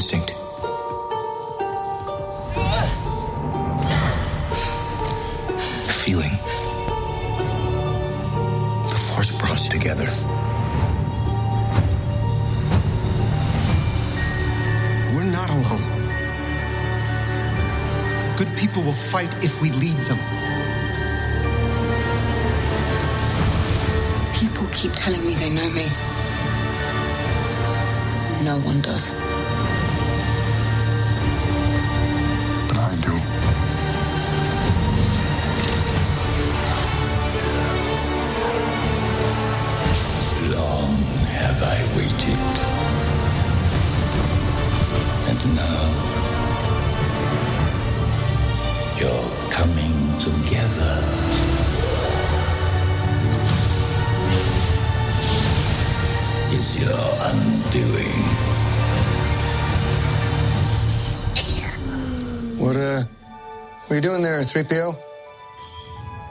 instinct. Feeling. The Force brought us together. We're not alone. Good people will fight if we lead them. People keep telling me they know me. No one does. C3PO?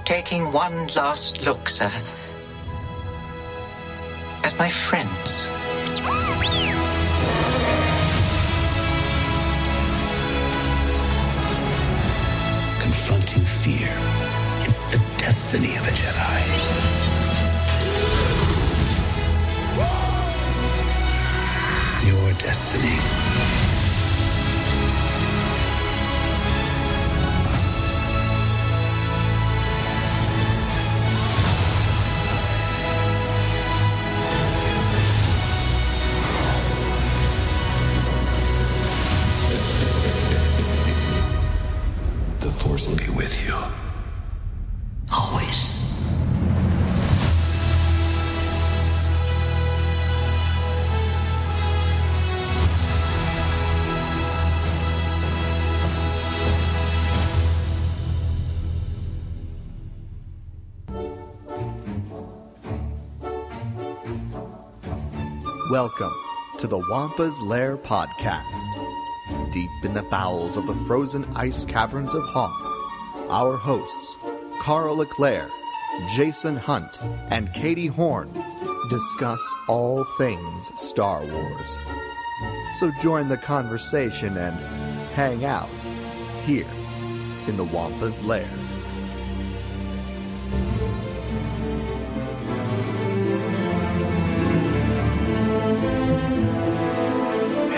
Taking one last look, sir, at my friends. Confronting fear. It's the destiny of a Jedi. Welcome to the Wampa's Lair podcast. Deep in the bowels of the frozen ice caverns of Hoth, our hosts, Carl Leclerc, Jason Hunt, and Katie Horn, discuss all things Star Wars. So join the conversation and hang out here in the Wampa's Lair.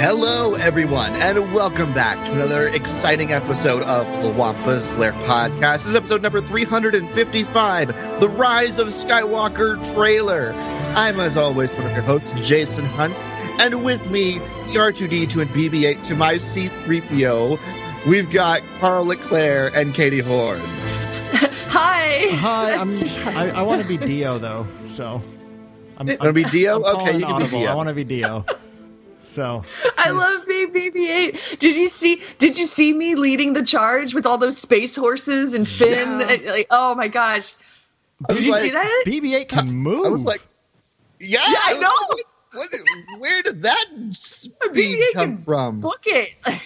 Hello, everyone, and welcome back to another exciting episode of the Wampa's Lair podcast. This is episode number 355, The Rise of Skywalker trailer. I'm, as always, one of your hosts, Jason Hunt, and with me, the R2D2 and BB8 to my C3PO, we've got Carl Leclerc and Katie Horn. Hi. Hi, I'm, I, I want to be D-O though, so I'm going to be D-O? I'm Okay, you can be audible. I want to be D-O. So I love being BB-8. Did you see? Did you see me leading the charge with all those space horses and Finn? Yeah. And, like, oh my gosh! Did you like- see that? BB-8 can move. I was like, yeah, Yeah, I was know. like, what, where did that speed BB-8 come can from? Book it.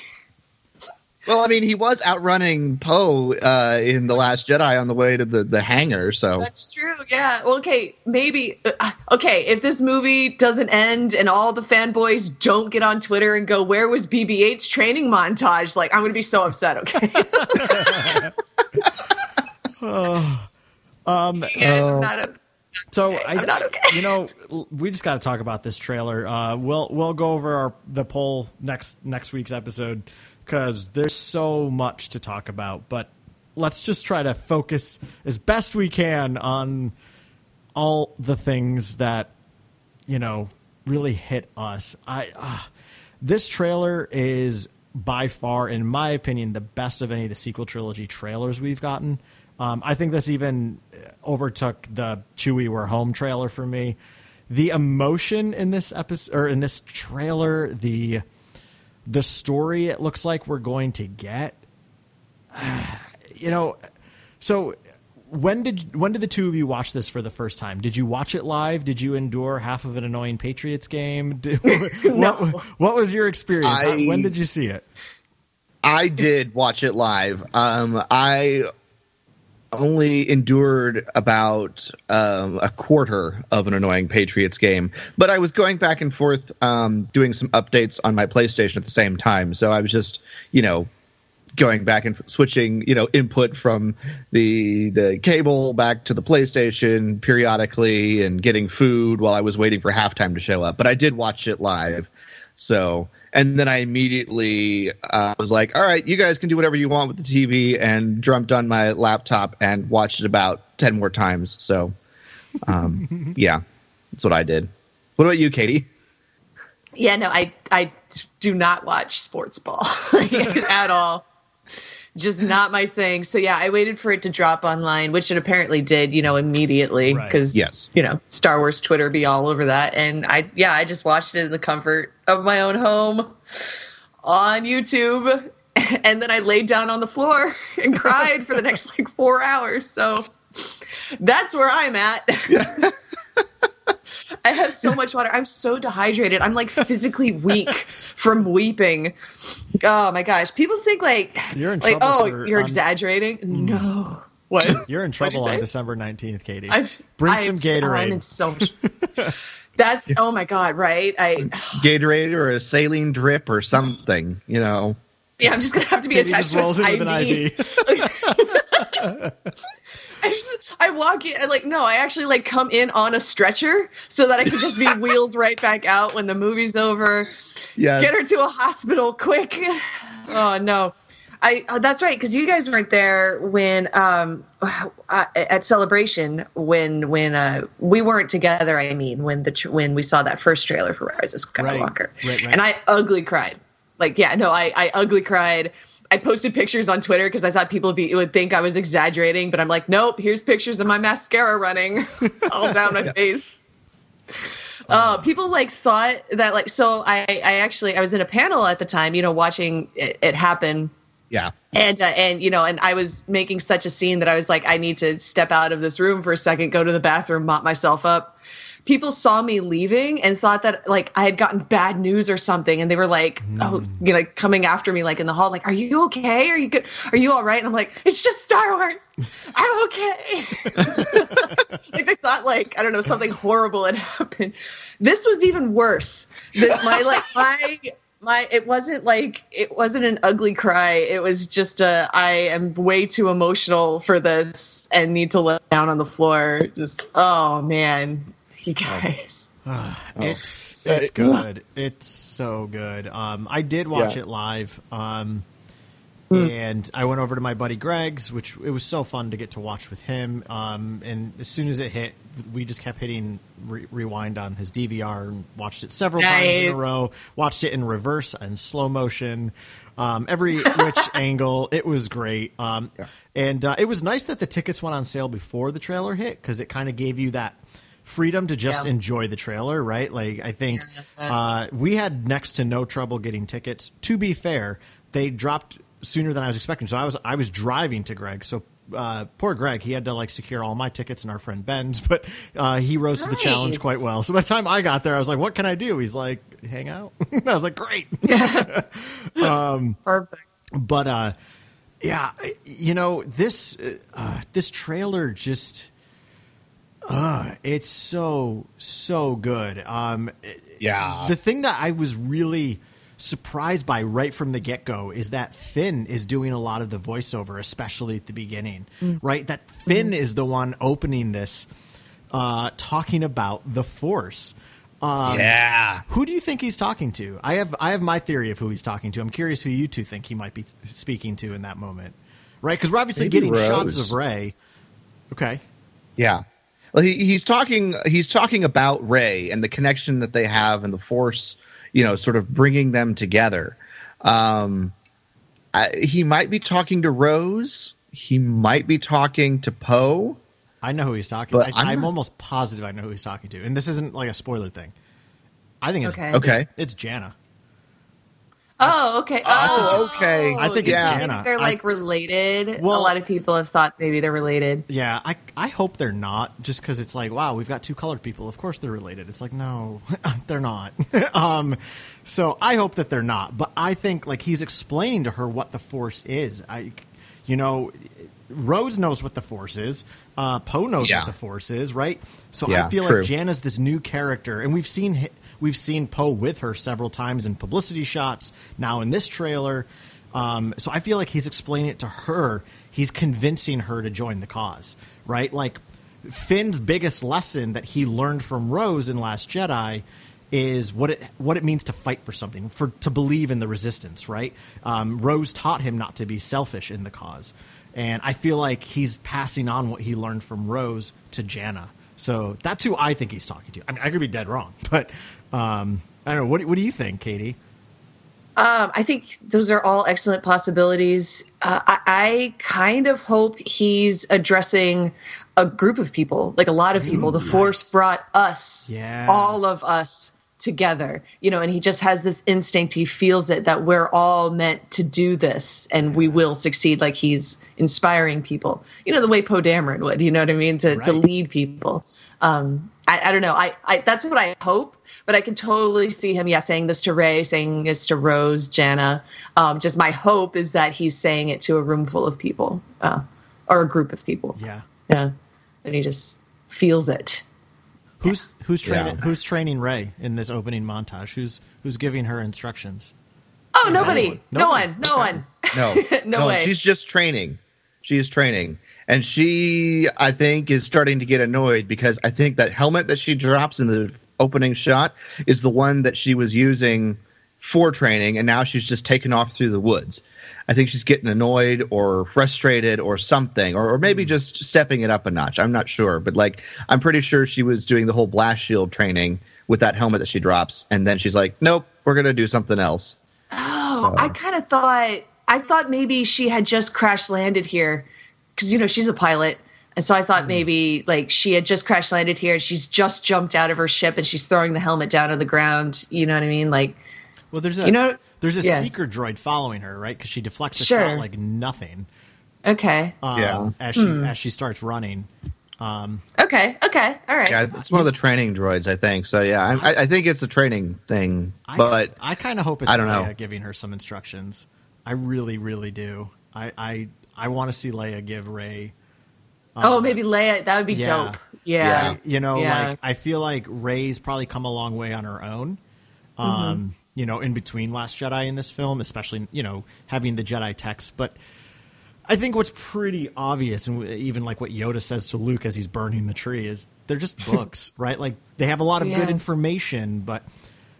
Well, I mean, he was outrunning Poe uh, in the Last Jedi on the way to the, the hangar. So That's true. Yeah. Well, okay. Maybe. Uh, okay. If this movie doesn't end and all the fanboys don't get on Twitter and go, "Where was BB-8's training montage?" Like, I'm going to be so upset. Okay. Oh. um, Guys, I'm not a- so okay, I, I'm not okay. you know, we just got to talk about this trailer. Uh, we'll we'll go over our, the poll next next week's episode because there's so much to talk about. But let's just try to focus as best we can on all the things that you know really hit us. I uh, this trailer is by far, in my opinion, the best of any of the sequel trilogy trailers we've gotten. Um, I think this even overtook the Chewie We're Home trailer for me. The emotion in this episode or in this trailer, the the story it looks like we're going to get. you know, so when did when did the two of you watch this for the first time? Did you watch it live? Did you endure half of an annoying Patriots game? Did, what, what was your experience? I- when did you see it? I did watch it live. Um, I only endured about um, a quarter of an annoying Patriots game, but I was going back and forth um, doing some updates on my PlayStation at the same time. So I was just, you know, going back and switching, you know, input from the the cable back to the PlayStation periodically and getting food while I was waiting for halftime to show up. But I did watch it live. So, and then I immediately uh, was like, all right, you guys can do whatever you want with the TV and jumped on my laptop and watched it about 10 more times. So, um, yeah, that's what I did. What about you, Katie? Yeah, no, I I do not watch sports ball at all. Just not my thing. So yeah, I waited for it to drop online, which it apparently did, you know, immediately Right. because Yes. you know, Star Wars Twitter be all over that, and I yeah, I just watched it in the comfort of my own home on YouTube, and then I laid down on the floor and cried for the next like four hours. So that's where I'm at. I have so much water. I'm so dehydrated. I'm like physically weak from weeping. Oh my gosh. People think like You're in like trouble oh, for you're un- exaggerating. Hmm. No. What? You're in What'd you trouble on say? December 19th, Katie. I've, Bring I some am so- I'm Gatorade. in so much. That's oh my god, right? I Gatorade or a saline drip or something, you know. yeah, I'm just gonna have to be Katie attached just rolls to an with IV. an IV. I just I walk in I like no, I actually like come in on a stretcher so that I can just be wheeled right back out when the movie's over. Yes. Get her to a hospital quick. Oh no. I oh, that's right because you guys weren't there when um uh, at celebration when when uh we weren't together I mean when the tr- when we saw that first trailer for Rise of Right. Skywalker Right, right. and I ugly cried like yeah no I I ugly cried I posted pictures on Twitter because I thought people would, be, would think I was exaggerating but I'm like nope here's pictures of my mascara running all down my face. Uh, people like thought that like so I I actually I was in a panel at the time you know watching it, it happen. Yeah. and uh, and you know and I was making such a scene that I was like I need to step out of this room for a second go to the bathroom mop myself up people saw me leaving and thought that like I had gotten bad news or something and they were like hmm. oh you know like, coming after me like in the hall like are you okay are you good are you all right and I'm like it's just Star Wars I'm okay like they thought like I don't know something horrible had happened. This was even worse. That my like my my it wasn't like it wasn't an ugly cry. It was just a I am way too emotional for this and need to lay down on the floor. Just oh man, you guys. It's it's good. It's so good. Um, I did watch Yeah. it live. Um, Hmm. and I went over to my buddy Greg's, which it was so fun to get to watch with him. Um, and as soon as it hit, we just kept hitting re- rewind on his DVR and watched it several times in a row. Watched it in reverse and slow motion, um, every which angle. It was great. Um, and uh, it was nice that the tickets went on sale before the trailer hit because it kind of gave you that freedom to just Yeah. enjoy the trailer, right? Like I think uh, we had next to no trouble getting tickets. To be fair, they dropped sooner than I was expecting. So I was I was driving to Greg. So uh, poor Greg, he had to like secure all my tickets and our friend Ben's, but uh, he rose to the challenge quite well. So by the time I got there, I was like, "What can I do?" He's like, "Hang out." I was like, "Great." um, Perfect. but uh yeah you know this uh this trailer just uh it's so so good um Yeah. the thing that i was really surprised by right from the get-go is that finn is doing a lot of the voiceover especially at the beginning right that finn is the one opening this uh talking about the force um, yeah. who do you think he's talking to? I have I have my theory of who he's talking to. I'm curious who you two think he might be speaking to in that moment, right? Because we're obviously Maybe getting shots of Rey. Okay, Yeah. Well, he, he's talking. He's talking about Rey and the connection that they have and the Force. You know, sort of bringing them together. Um, I, he might be talking to Rose. He might be talking to Poe. I know who he's talking. But I, I'm I'm, not- almost positive I know who he's talking to, and this isn't like a spoiler thing. I think it's Okay. Okay. It's, it's Jannah. Oh, okay. Oh, okay. I think you it's Yeah. think Jannah. They're I- like related. Well- a lot of people have thought maybe they're related. Yeah, I I hope they're not, just because it's like, wow, we've got two colored people. Of course they're related. It's like, no, they're not. um, so I hope that they're not. But I think like he's explaining to her what the Force is. I, you know, Rose knows what the Force is. Uh, Poe knows Yeah. what the Force is, right? So Yeah, I feel true. like Jannah's this new character, and we've seen hi- we've seen Poe with her several times in publicity shots. Now in this trailer, um, so I feel like he's explaining it to her. He's convincing her to join the cause, right? Like Finn's biggest lesson that he learned from Rose in Last Jedi is what it what it means to fight for something, for to believe in the resistance, right? Um, Rose taught him not to be selfish in the cause, and I feel like he's passing on what he learned from Rose to Jannah. So that's who I think he's talking to. I mean, I could be dead wrong, but um, I don't know. What, what do you think, Katie? Um, I think those are all excellent possibilities. Uh, I, I kind of hope he's addressing a group of people, like a lot of people. the Force brought us, Yeah. all of us together, you know, and he just has this instinct. He feels it that we're all meant to do this and we will succeed. Like he's inspiring people, you know, the way Poe Dameron would, you know what I mean? To, to lead people. Um, I, I don't know. I, I that's what I hope, but I can totally see him, yeah, saying this to Rey, saying this to Rose, Jannah. Um, just my hope is that he's saying it to a room full of people, uh, or a group of people. Yeah, Yeah, and he just feels it. who's who's training Yeah. who's training Rey in this opening montage? Who's who's giving her instructions? Oh, nobody, anyone? no one, no Okay. one. No, No way. She's just training. She is training, and she, I think, is starting to get annoyed because I think that helmet that she drops in the opening shot is the one that she was using for training, and now she's just taken off through the woods. I think she's getting annoyed or frustrated or something, or, or maybe hmm. just stepping it up a notch. I'm not sure, but like I'm pretty sure she was doing the whole blast shield training with that helmet that she drops, and then she's like, "Nope, we're gonna do something else." Oh, So- I kind of thought I thought maybe she had just crash landed here because you know she's a pilot, and so I thought maybe like she had just crash landed here and she's just jumped out of her ship and she's throwing the helmet down on the ground. You know what I mean? Like, Well, there's a You know- there's a yeah. seeker droid following her, right? Because she deflects a Sure. shot like nothing. okay, Um, Yeah. as she Hmm. as she starts running. okay, okay, all right. Yeah, it's one of the training droids, I think. So yeah, I, I- I think it's a training thing, I, but I kind of hope it's I don't Leia know. giving her some instructions. I really, really do. I I, I want to see Leia give Rey. oh, maybe Leia. That would be yeah. dope. Yeah. Yeah. You know, Yeah. like I feel like Rey's probably come a long way on her own. Um, Mm-hmm. you know, in between Last Jedi in this film, especially you know having the Jedi text, but. I think what's pretty obvious, and even like what Yoda says to Luke as he's burning the tree, is they're just books, right? Like they have a lot of Yeah. good information, but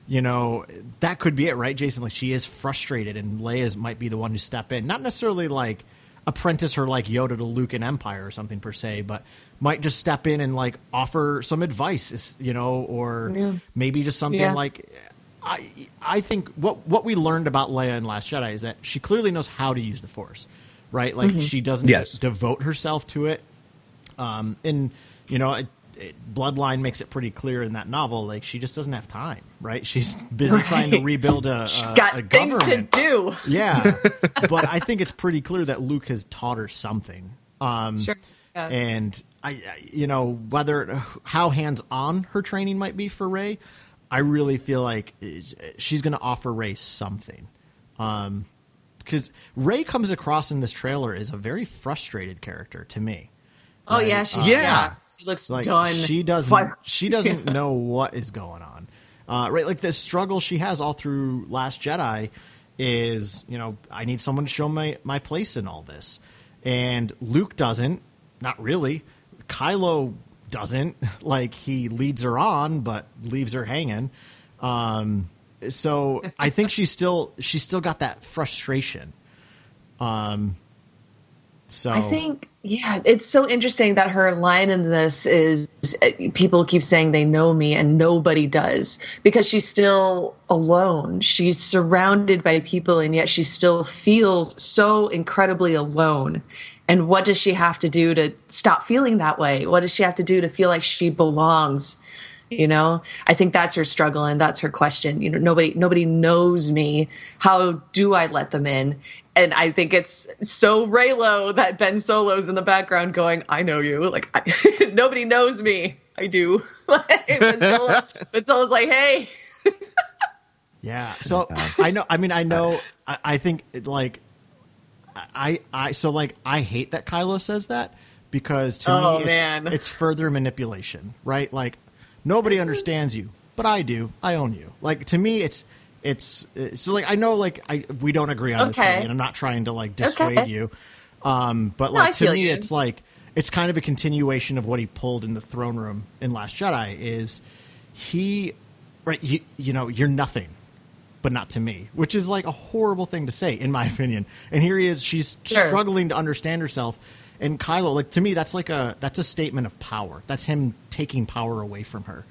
you know that could be it, right, Jason? Like she is frustrated, and Leia's might be the one to step in, not necessarily like apprentice her like Yoda to Luke in Empire or something per se, but might just step in and like offer some advice, you know, or Yeah. maybe just something Yeah. like. I I think what what we learned about Leia in Last Jedi is that she clearly knows how to use the Force, right? Like she doesn't Yes. devote herself to it. Um, and you know, it, it, Bloodline makes it pretty clear in that novel. Like she just doesn't have time, right? She's busy trying to rebuild a, She a, got a things to do. Yeah, but I think it's pretty clear that Luke has taught her something. Um, Sure. Yeah. and I, I- you know, whether how hands on her training might be for Rey, I really feel like she's going to offer Rey something. Um, because Rey comes across in this trailer as a very frustrated character to me. Oh Right. yeah, she, Uh, yeah. She looks Like done. she doesn't, she doesn't know what is going on. Uh, right, like the struggle she has all through Last Jedi is, you know, I need someone to show my my place in all this, and Luke doesn't, not really. Kylo doesn't. Like he leads her on, but leaves her hanging. Um, so I think she's still she's still got that frustration. Um, so I think, yeah, it's so interesting that her line in this is people keep saying they know me and nobody does because she's still alone. She's surrounded by people and yet she still feels so incredibly alone. And what does she have to do to stop feeling that way? What does she have to do to feel like she belongs? you know i think that's her struggle and that's her question you know nobody nobody knows me how do i let them in and i think it's so reylo that ben solo's in the background going i know you like I, nobody knows me i do like, ben, Solo, ben solo's like hey Yeah. So I know. I mean, I know. I, I think it, like I, I, so like, I hate that Kylo says that because to Oh, me, it's, man. it's further manipulation, right? Like, nobody understands you, but I do. I own you. Like to me, it's it's so like I know like I we don't agree on this, Okay. Katie, and I'm not trying to like dissuade Okay. you. Um, but No, like to me, you. it's like it's kind of a continuation of what he pulled in the throne room in Last Jedi. Is he right? You, you know, you're nothing, but not to me, which is like a horrible thing to say, in my opinion. And here he is; she's Sure. struggling to understand herself. And Kylo, like to me, that's like a that's a statement of power. That's him taking power away from her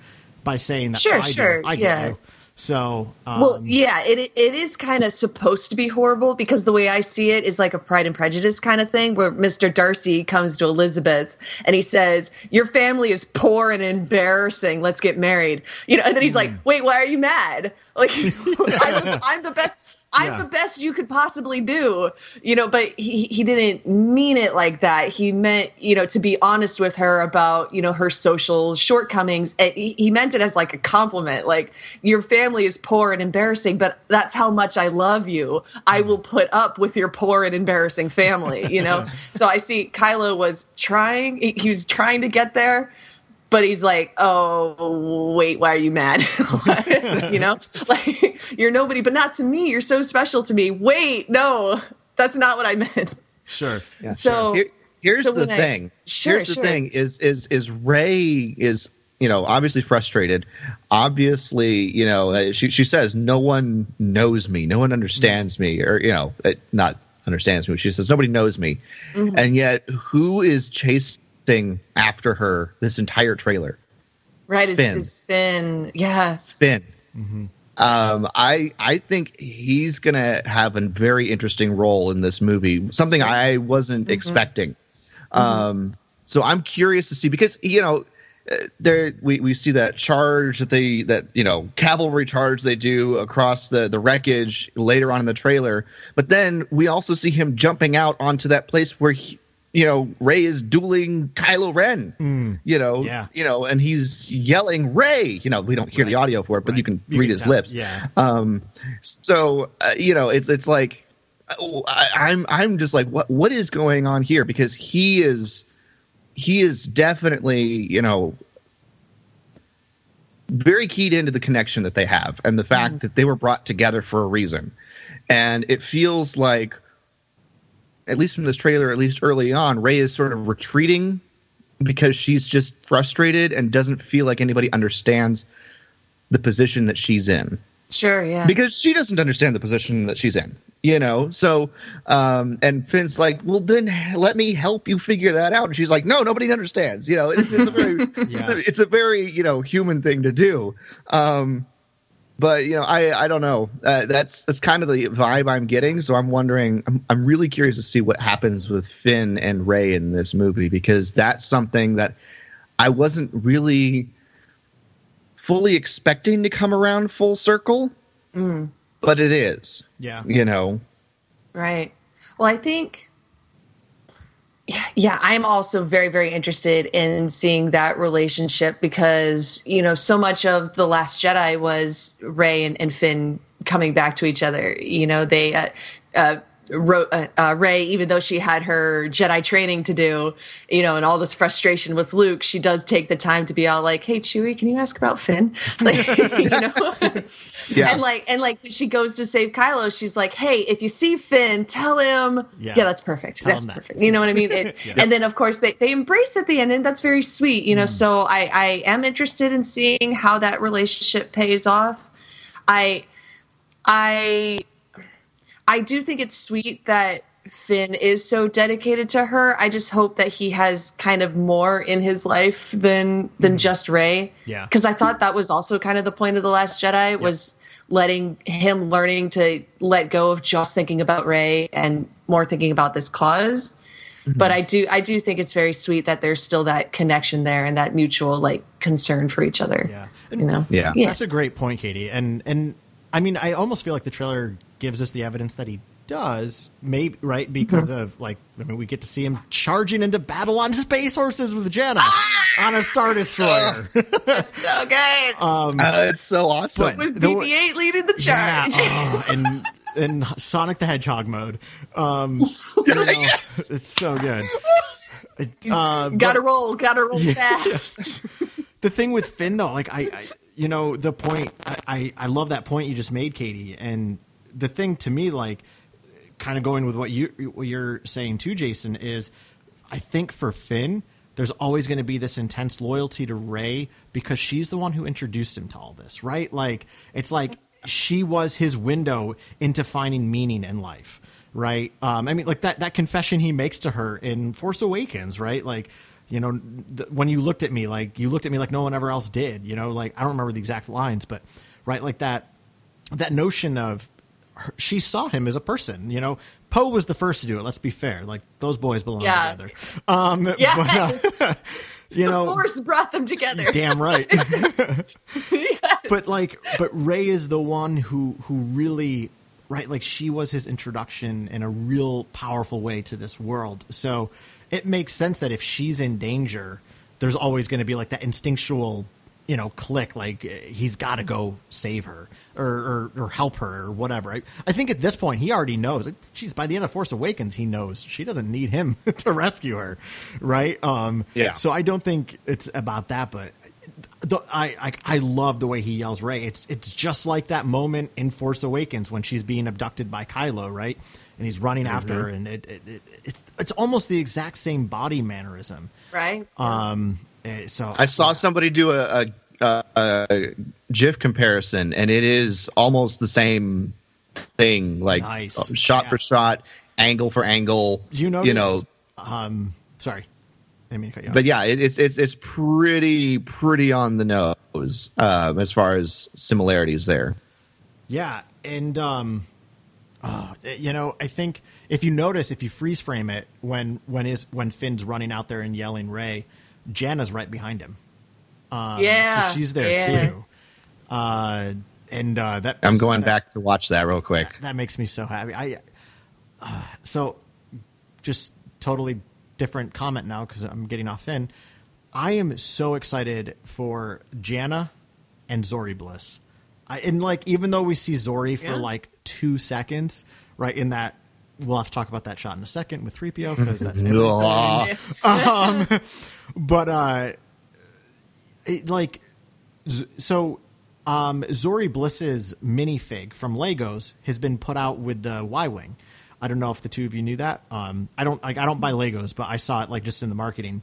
by saying that Sure, I sure, do, I yeah. you. So um, Well, yeah, it it is kind of supposed to be horrible because the way I see it is like a Pride and Prejudice kind of thing, where Mr. Darcy comes to Elizabeth and he says, "Your family is poor and embarrassing. Let's get married." You know, and then he's like, "Wait, why are you mad? Like, I'm, I'm the best." I'm Yeah. the best you could possibly do, you know, but he, he didn't mean it like that. He meant, you know, to be honest with her about, you know, her social shortcomings. And he, he meant it as like a compliment. Like, your family is poor and embarrassing, but that's how much I love you. I mm-hmm. will put up with your poor and embarrassing family, you know? so I see Kylo was trying, he, he was trying to get there. But he's like, oh wait, why are you mad? you know, like you're nobody, but not to me. You're so special to me. Wait, no, that's not what I meant. sure, So Here- here's so the when I- thing. Sure, here's the sure. thing is is is Rey is you know obviously frustrated. Obviously, you know uh, she she says no one knows me, no one understands me, or you know uh, not understands me. She says nobody knows me, Mm-hmm. and yet who is chasing after her this entire trailer? right, Finn. it's Finn. Yeah, Finn. Um, I I think he's gonna have a very interesting role in this movie. Something I wasn't expecting. Um, so I'm curious to see because you know uh, there we, we see that charge that they that you know cavalry charge they do across the the wreckage later on in the trailer, but then we also see him jumping out onto that place where he, you know Rey is dueling Kylo Ren. You know, Yeah. you know, and he's yelling Rey. You know, we don't hear the audio for it, but you can You read can his tell. lips. Yeah. Um, so uh, you know, it's it's like I, I'm I'm just like what what is going on here because he is he is definitely you know very keyed into the connection that they have and the fact that they were brought together for a reason and it feels like at least from this trailer at least early on rey is sort of retreating because she's just frustrated and doesn't feel like anybody understands the position that she's in. Sure, yeah. because she doesn't understand the position that she's in you know? So um and finn's like well then let me help you figure that out. And she's like no nobody understands you know? It's, it's a very Yeah. it's a very you know human thing to do. Um but you know i i don't know uh, that's that's kind of the vibe i'm getting so i'm wondering I'm, I'm really curious to see what happens with finn and rey in this movie because that's something that i wasn't really fully expecting to come around full circle but it is yeah. you know Right. Well, I think, yeah, I'm also very, very interested in seeing that relationship because, you know, so much of The Last Jedi was Rey and, and Finn coming back to each other. You know, they, uh, uh, wrote uh, uh, Rey, even though she had her Jedi training to do, you know, and all this frustration with Luke, she does take the time to be all like, "Hey, Chewie, can you ask about Finn?" Like, you know, Yeah. and like, and like, she goes to save Kylo, she's like, "Hey, if you see Finn, tell him." Yeah. Yeah, that's perfect. Tell that's him that. perfect. You know what I mean? It, And then, of course, they they embrace at the end, and that's very sweet. Mm. You know, so I I am interested in seeing how that relationship pays off. I I I do think it's sweet that Finn is so dedicated to her. I just hope that he has kind of more in his life than than just Rey. Mm-hmm. Yeah. Because I thought that was also kind of the point of the Last Jedi was letting him learning to let go of just thinking about Rey and more thinking about this because Mm-hmm. But I do I do think it's very sweet that there's still that connection there and that mutual like concern for each other. Yeah. You know? Yeah. Yeah. That's a great point, Katie. And and I mean, I almost feel like the trailer gives us the evidence that he does, maybe right because Mm-hmm. of like I mean, we get to see him charging into battle on space horses with Jedi Ah! on a star destroyer. So good. uh, it's so awesome But- With BB-8 leading the yeah, charge. oh, and in Sonic the Hedgehog mode. Um, you know, It's so good. Uh, gotta roll, gotta roll Yeah. fast. the thing with Finn though, like I, I you know, the point I, I I love that point you just made, Katie. And the thing to me, like, kind of going with what you what you're saying too, Jason, is I think for Finn, there's always going to be this intense loyalty to Rey because she's the one who introduced him to all this, right? Like, it's like she was his window into finding meaning in life, right? Um, I mean, like that that confession he makes to her in Force Awakens, right? Like, you know, th- when you looked at me, like you looked at me like no one ever else did, you know, like I don't remember the exact lines, but right, like that that notion of her, she saw him as a person. You know, Poe was the first to do it. Let's be fair; like those boys belong Yeah. together. Um, Yes. but, uh, you know, Force brought them together. damn right. but like, but Rey is the one who who really right. Like she was his introduction in a real powerful way to this world. So it makes sense that if she's in danger, there's always going to be like that instinctual you know click like he's got to go save her or, or or help her or whatever I, I think at this point he already knows like, geez by the end of force awakens he knows she doesn't need him to rescue her right um Yeah. so i don't think it's about that but the, I, I I love the way he yells Rey. It's it's just like that moment in Force Awakens when she's being abducted by Kylo, right? And he's running after her, and it, it, it it's it's almost the exact same body mannerism. right? Um, so I saw somebody do a, a, a, GIF comparison, and it is almost the same thing, like Nice. uh, shot Yeah. for shot, angle for angle. you know, you know. Um, sorry, I mean to cut you. But yeah, it, it's it's it's pretty pretty on the nose uh, as far as similarities there. Yeah, and um, oh, you know, I think if you notice, if you freeze frame it when when is when Finn's running out there and yelling Rey, Jannah's right behind him. Um, Yeah, so she's there yeah. too. Uh, and uh, that I'm going that- back to watch that real quick. That makes me so happy. I uh, so just totally different comment now because I'm getting off Finn. I am so excited for Jannah and Zorii Bliss. I, and like, even though we see Zorii for Yeah. like two seconds, right in that, we'll have to talk about that shot in a second with 3PO because that's everything. um, but uh, it, like, so um, Zorii Bliss's minifig from Legos has been put out with the Y wing. I don't know if the two of you knew that. Um, I don't like I don't buy Legos, but I saw it like just in the marketing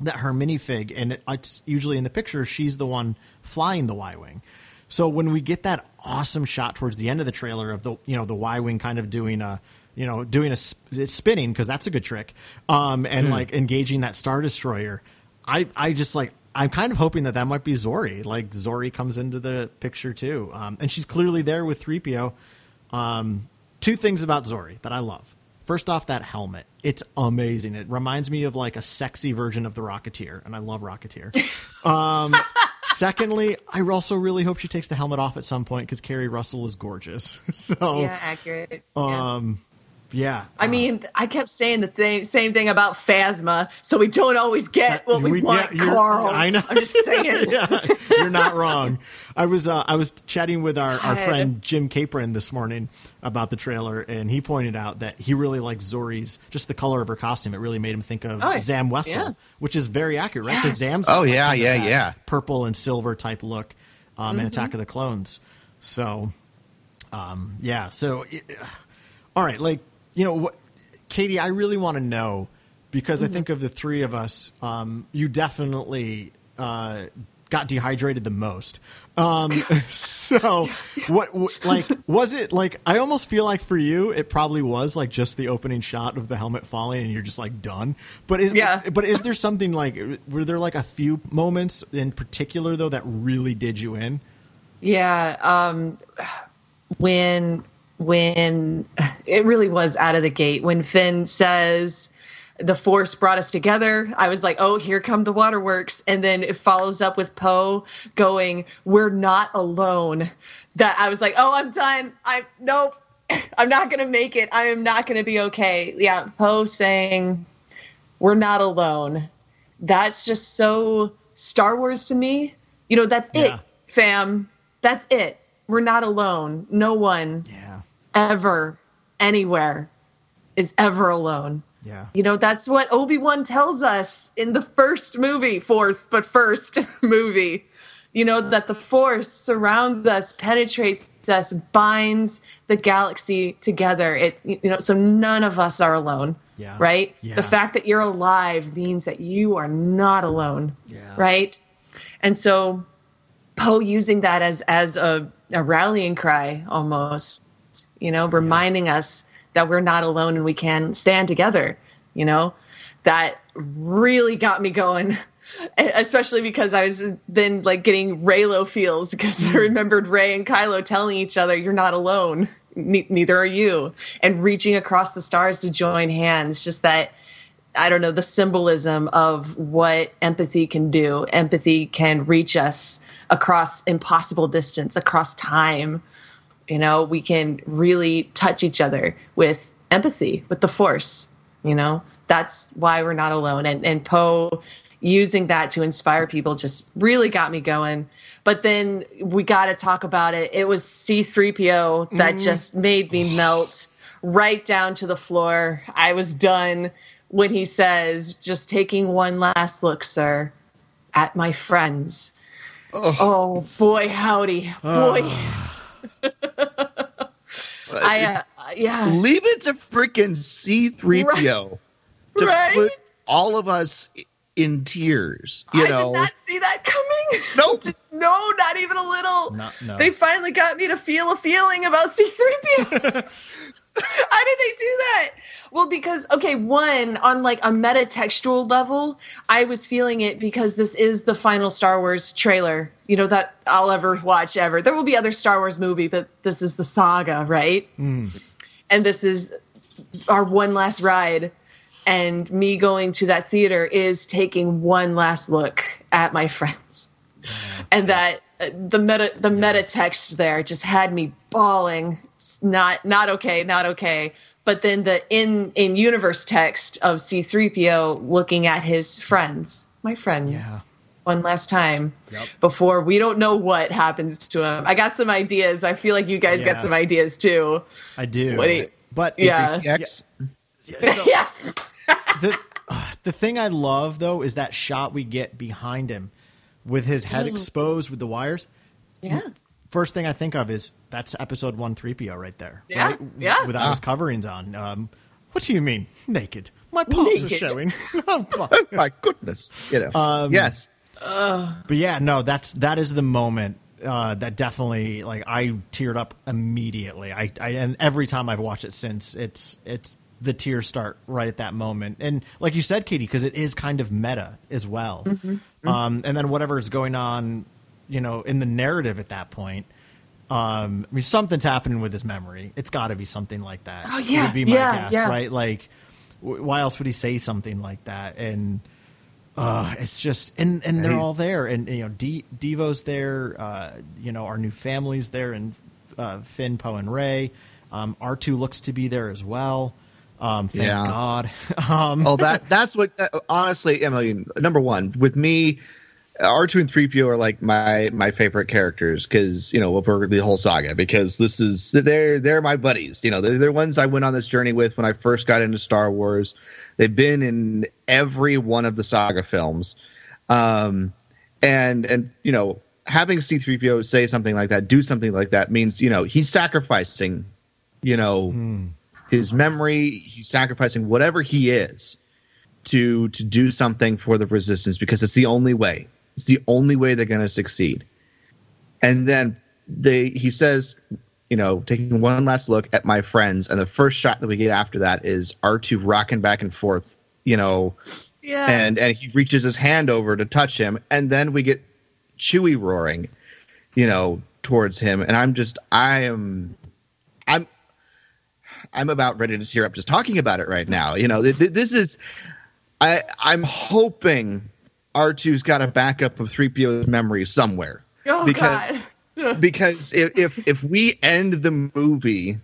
that her minifig, and it, it's usually in the picture she's the one flying the Y wing. So when we get that awesome shot towards the end of the trailer of the you know the Y wing kind of doing a you know doing a it's spinning because that's a good trick, um, and like engaging that star destroyer, I I just like I'm kind of hoping that that might be Zorii. Like Zorii comes into the picture too, um, and she's clearly there with 3PO. Um, two things about Zorii that I love. First off, that helmet. It's amazing. It reminds me of like a sexy version of the Rocketeer, and I love Rocketeer. Um, secondly, I also really hope she takes the helmet off at some point because Keri Russell is gorgeous. So, yeah, accurate. um, yeah. I mean, I kept saying the thing, same thing about Phasma, so we don't always get what we, We- want, yeah, Carl. I know. I'm just saying. yeah, you're not wrong. I was uh, I was chatting with our, our friend Jim Capron this morning about the trailer, and he pointed out that he really likes Zorii's just the color of her costume. It really made him think of Oh, Zam Wesell, yeah. which is very accurate, right? Because Yes. Zam's Oh, yeah, yeah, yeah. purple and silver type look um, Mm-hmm. in Attack of the Clones. So, um, yeah. So, it, all right, like you know what, Katie, I really want to know because I think of the three of us, um, you definitely uh, got dehydrated the most. Um, so, what, what, like, was it like? I almost feel like for you, it probably was like just the opening shot of the helmet falling, and you're just like done. But is, Yeah. but is there something like? Were there like a few moments in particular though that really did you in? Yeah, um, when when it really was out of the gate. When Finn says the force brought us together i was like oh here come the waterworks. And then it follows up with poe going we're not alone. That i was like oh i'm done. I nope. I'm not gonna make it. I am not gonna be okay. Yeah poe saying we're not alone. That's just so star wars to me. You know that's Yeah. it fam. That's it. We're not alone. No one. Yeah. Ever anywhere is ever alone. Yeah. You know, that's what Obi-Wan tells us in the first movie, fourth, but first movie. You know, that the Force surrounds us, penetrates us, binds the galaxy together. It you know, so none of us are alone. Yeah. Right? Yeah. The fact that you're alive means that you are not alone. Yeah. Right? And so Poe using that as as a, a rallying cry almost, you know, reminding us that we're not alone and we can stand together, you know, that really got me going. Especially because I was then like getting Reylo feels because I hmm. remembered Rey and Kylo telling each other, "You're not alone. Ne- neither are you," and reaching across the stars to join hands. Just that I don't know, the symbolism of what empathy can do. Empathy can reach us across impossible distance, across time. You know, we can really touch each other with empathy, with the force. You know, that's why we're not alone. And and Poe using that to inspire people just really got me going. But then we got to talk about it. It was C3PO that mm. just made me melt right down to the floor. I was done when he says, just taking one last look, sir, at my friends. Oh, boy, howdy. Boy. Ah. I, uh, yeah. Leave it to freaking C3PO to Right? put all of us in tears. You I know, did not see that coming. Nope. no, not even a little. No, no. They finally got me to feel a feeling about C3PO. How did they do that? Well, because okay, one on like a meta textual level, I was feeling it because this is the final Star Wars trailer, you know, that I'll ever watch ever. There will be other Star Wars movie, but this is the saga, right? And this is our one last ride. And me going to that theater is taking one last look at my friends. And that uh, the meta the meta text there just had me bawling. It's Not not okay, not okay. But then the in in universe text of C3PO looking at his friends, my friends. Yeah. One last time Yep. before we don't know what happens to him. I got some ideas. I feel like you guys Yeah. got some ideas too. I do. What you- but Yeah. X. so yes. the uh, the thing I love though is that shot we get behind him with his head exposed with the wires. Yeah. First thing I think of is that's episode one three PO right there. Yeah, right? yeah. Without his coverings on. Um, what do you mean naked? My palms are showing. Oh my goodness. You know. Um, yes. But yeah, no, that's that is the moment uh, that definitely like I teared up immediately. I, I and every time I've watched it since, it's it's the tears start right at that moment. And like you said, Katie, because it is kind of meta as well. Um, and then whatever is going on, you know, in the narrative at that point. Um, I mean, something's happening with his memory. It's got to be something like that. Oh, yeah, would be my yeah, guess, yeah. right? Like, w- why else would he say something like that? And uh, it's just and and they're all there, and you know, D- D-O's there. Uh, you know, our new family's there, and uh, Finn, Poe, and Rey. Um, R two looks to be there as well. Um, thank Yeah. God. um, oh, that that's what. Uh, honestly, Emily, number one with me, R two and three PO are like my my favorite characters because you know for the whole saga because this is they're they're my buddies. You know, they're, they're ones I went on this journey with when I first got into Star Wars. They've been in every one of the saga films, um, and and you know having C three PO say something like that, do something like that means you know he's sacrificing, you know his memory he's sacrificing whatever he is to to do something for the resistance because it's the only way it's the only way they're going to succeed. And then they he says you know taking one last look at my friends and the first shot that we get after that is r2 rocking back and forth you know Yeah. and and he reaches his hand over to touch him and then we get Chewie roaring you know towards him. And i'm just i am i'm i'm about ready to tear up just talking about it right now. You know th- th- this is i i'm hoping r2's got a backup of 3po's memory somewhere oh because God. because if, if if we end the movie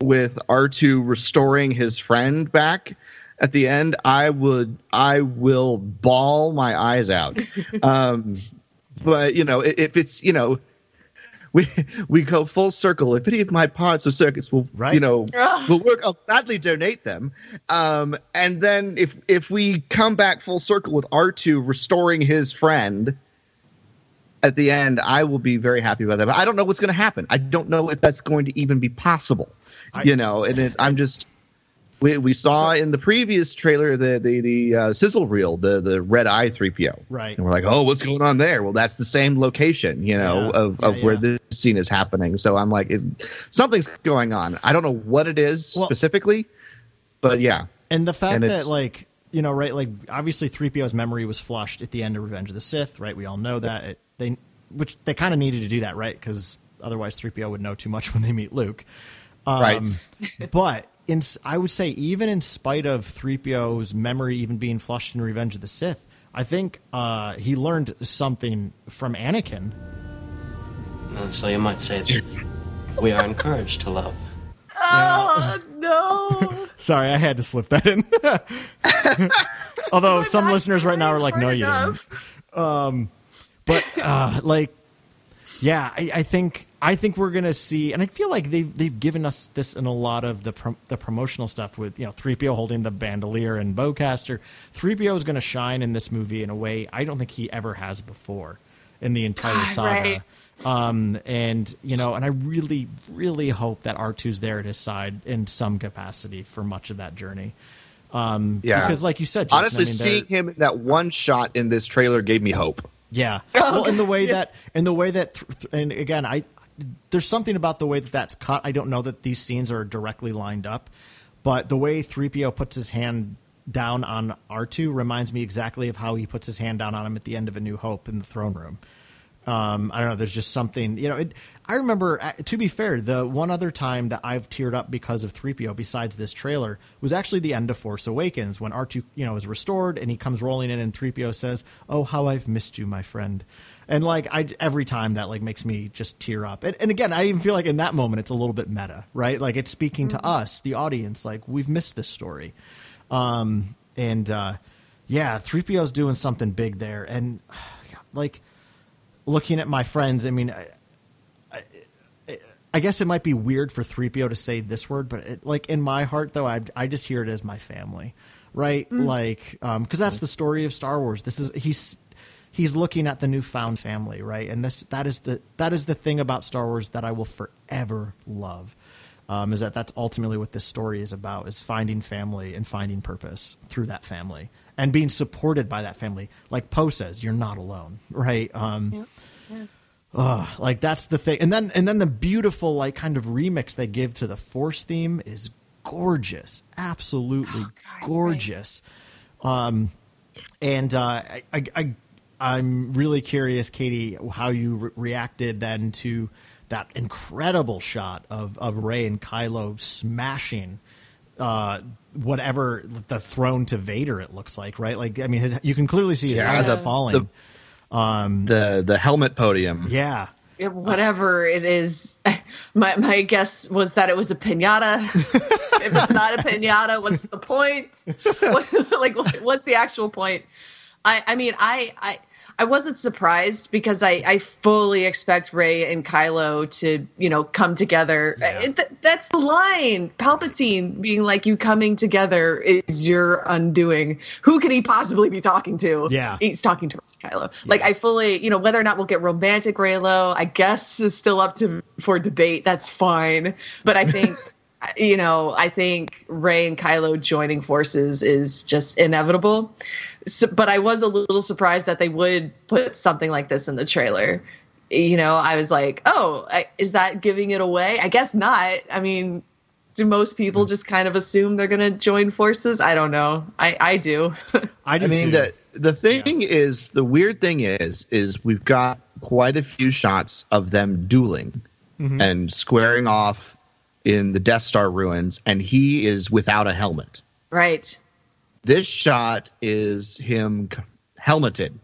with R2 restoring his friend back at the end, I would I will bawl my eyes out. um, but you know, if it's you know, we we go full circle. If any of my parts or circuits will, Right. you know, Ugh. will work, I'll gladly donate them. Um, and then if if we come back full circle with R two restoring his friend at the end, I will be very happy about that. But I don't know what's going to happen. I don't know if that's going to even be possible. I- you know, and it, I'm just. We, we saw in the previous trailer the the the uh, sizzle reel, the the red eye three PO. Right. And we're like, oh, what's going on there? Well, that's the same location, you know, Yeah. of, Yeah, of where this scene is happening. So I'm like, something's going on. I don't know what it is Well- specifically, but yeah. And the fact And that like you know, right? Like obviously, 3PO's memory was flushed at the end of Revenge of the Sith, right? We all know that. It, they, which they kind of needed to do that, right? Because otherwise, 3PO would know too much when they meet Luke. Um, Right. but in, I would say, even in spite of 3PO's memory even being flushed in Revenge of the Sith, I think uh, he learned something from Anakin. Uh, so you might say that we are encouraged to love. Oh no! Sorry, I had to slip that in. Although some listeners right now are like, hard "No, you didn't." enough. but uh, like yeah I, I think i think we're gonna see and i feel like they've they've given us this in a lot of the prom- the promotional stuff with you know 3po holding the bandolier and bowcaster 3po is gonna shine in this movie in a way i don't think he ever has before in the entire Ah, saga right. um and you know and i really really hope that r2's there at his side in some capacity for much of that journey um Yeah. because like you said Jason, Honestly, I mean, seeing him in that one shot in this trailer gave me hope. yeah. Well, in the way that, in the way that, th- th- and again, I there's something about the way that that's cut. I don't know that these scenes are directly lined up, but the way 3PO puts his hand down on R2 reminds me exactly of how he puts his hand down on him at the end of A New Hope in the throne room. Um, I don't know. There's just something, you know. It, I remember, uh, to be fair, the one other time that I've teared up because of 3PO, besides this trailer, was actually the end of Force Awakens when R2, you know, is restored and he comes rolling in and 3PO says, "Oh, how I've missed you, my friend," and like I every time that like makes me just tear up. And, and again, I even feel like in that moment it's a little bit meta, right? Like it's speaking to us, the audience, like we've missed this story. Um, and uh, yeah, 3PO's doing something big there, and like looking at my friends, I mean, I, I, I guess it might be weird for 3PO to say this word, but it, like in my heart, though, I, I just hear it as my family, right? Like, um, because that's the story of Star Wars. This is he's he's looking at the newfound family, right? And this that is the that is the thing about Star Wars that I will forever love. Um, is that that's ultimately what this story is about is finding family and finding purpose through that family and being supported by that family. Like poe says you're not alone right? Um Ugh, like that's the thing. And then and then the beautiful like kind of remix they give to the force theme is gorgeous. Absolutely gorgeous. Um and uh I, I i i'm really curious katie how you re- reacted then to that incredible shot of of rey and kylo smashing uh whatever the throne to vader it looks like right like i mean his, you can clearly see his Yeah, head the- falling The the helmet podium. yeah Yeah, whatever it is. My my guess was that it was a pinata. if it's not a pinata, what's the point? What, like, what's the actual point? I I mean, I I. I wasn't surprised because I, I fully expect Rey and Kylo to, you know, come together. It- th- that's the line. Palpatine being like, "You coming together is your undoing." Who could he possibly be talking to? Yeah. he's talking to Kylo. Like I fully, you know, whether or not we'll get romantic Reylo, I guess is still up to for debate. That's fine, but I think. You know, I think Rey and Kylo joining forces is just inevitable. So, but I was a little surprised that they would put something like this in the trailer. You know, I was like, "Oh, I, is that giving it away?" I guess not. I mean, do most people just kind of assume they're going to join forces? I don't know. I I do. i, do I mean, too. the the thing is, the weird thing is, is we've got quite a few shots of them dueling Mm-hmm. and squaring off in the Death Star ruins, and he is without a helmet. right. This shot is him helmeted,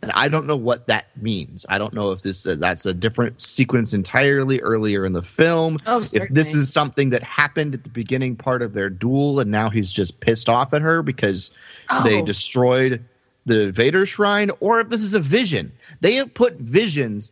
and I don't know what that means. I don't know if this uh, that's a different sequence entirely earlier in the film. Oh, if this is something that happened at the beginning part of their duel, and now he's just pissed off at her because they Oh. destroyed the Vader shrine, or if this is a vision. They have put visions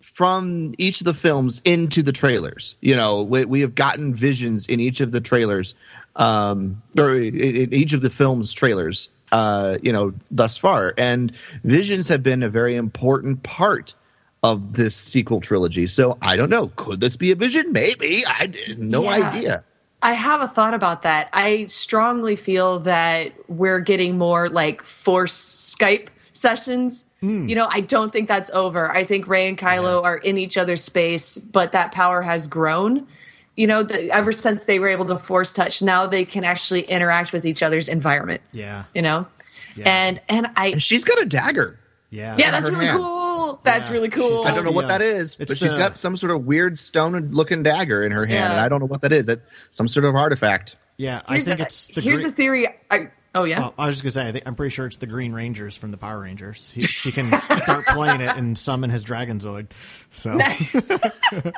from each of the films into the trailers. You know, we, we have gotten visions in each of the trailers, um, or in, each of the films trailers. Uh, you know, thus far, and visions have been a very important part of this sequel trilogy. So I don't know. Could this be a vision? Maybe. I no Yeah. idea. I have a thought about that. I strongly feel that we're getting more like force Skype sessions. Hmm. You know, I don't think that's over. I think Rey and Kylo are in each other's space, but that power has grown. You know, the, ever since they were able to force touch, now they can actually interact with each other's environment. Yeah. You know, Yeah. and and I And she's got a dagger. Yeah. yeah, that's really hand. cool. That's Yeah. really cool. She's I don't know what that uh, is, It's but she's got some sort of weird stone-looking dagger in her hand, Yeah. and I don't know what that is. That some sort of artifact. Yeah. I Here's think a, it's the here's green- a theory. I, oh yeah. Oh, I was just gonna say, I think, I'm pretty sure it's the Green Rangers from the Power Rangers. He, she can start playing it and summon his Dragonzord. So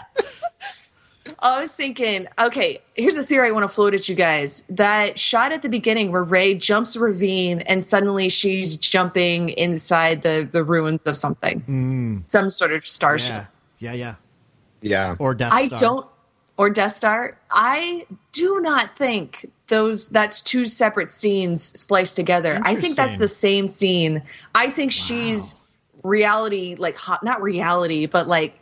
I was thinking, okay, here's a theory I want to float at you guys. That shot at the beginning where Rey jumps a ravine and suddenly she's jumping inside the, the ruins of something, mm. some sort of starship. yeah, yeah, yeah. Yeah. Or Death I don't, or Death Star. I do not think those that's two separate scenes spliced together. I think that's the same scene. I think she's reality, like hot, not reality, but like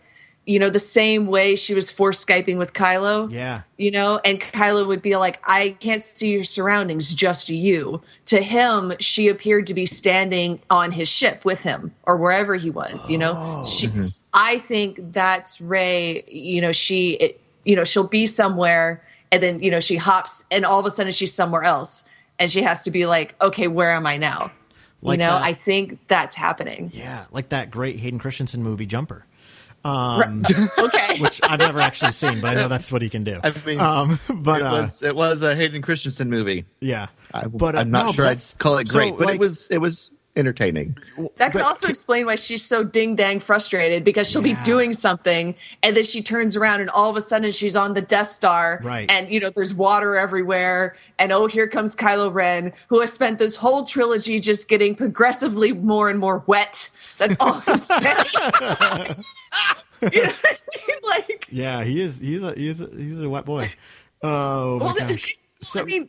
you know the same way she was force skyping with Kylo. Yeah. you know, and Kylo would be like, "I can't see your surroundings, just you." To him, she appeared to be standing on his ship with him or wherever he was. You know, Oh. she. Mm-hmm. I think that's Rey. You know, she. It, you know, she'll be somewhere, and then you know she hops, and all of a sudden she's somewhere else, and she has to be like, "Okay, where am I now?" Like you know, that- I think that's happening. Yeah, like that great Hayden Christensen movie Jumper, okay. which I've never actually seen, but I know that's what he can do. I mean, um, but it uh, was it was a Hayden Christensen movie. yeah, I, but uh, I'm not no, sure I'd call it so, great, but like, it was it was entertaining. That could But- also explain why she's so ding dang frustrated because she'll Yeah. be doing something and then she turns around and all of a sudden she's on the Death Star Right. and you know there's water everywhere and oh here comes Kylo Ren who has spent this whole trilogy just getting progressively more and more wet. That's all I'm saying. you know I mean? Like yeah, he is. He's a he's a, he's a wet boy. Oh my well, gosh! I mean,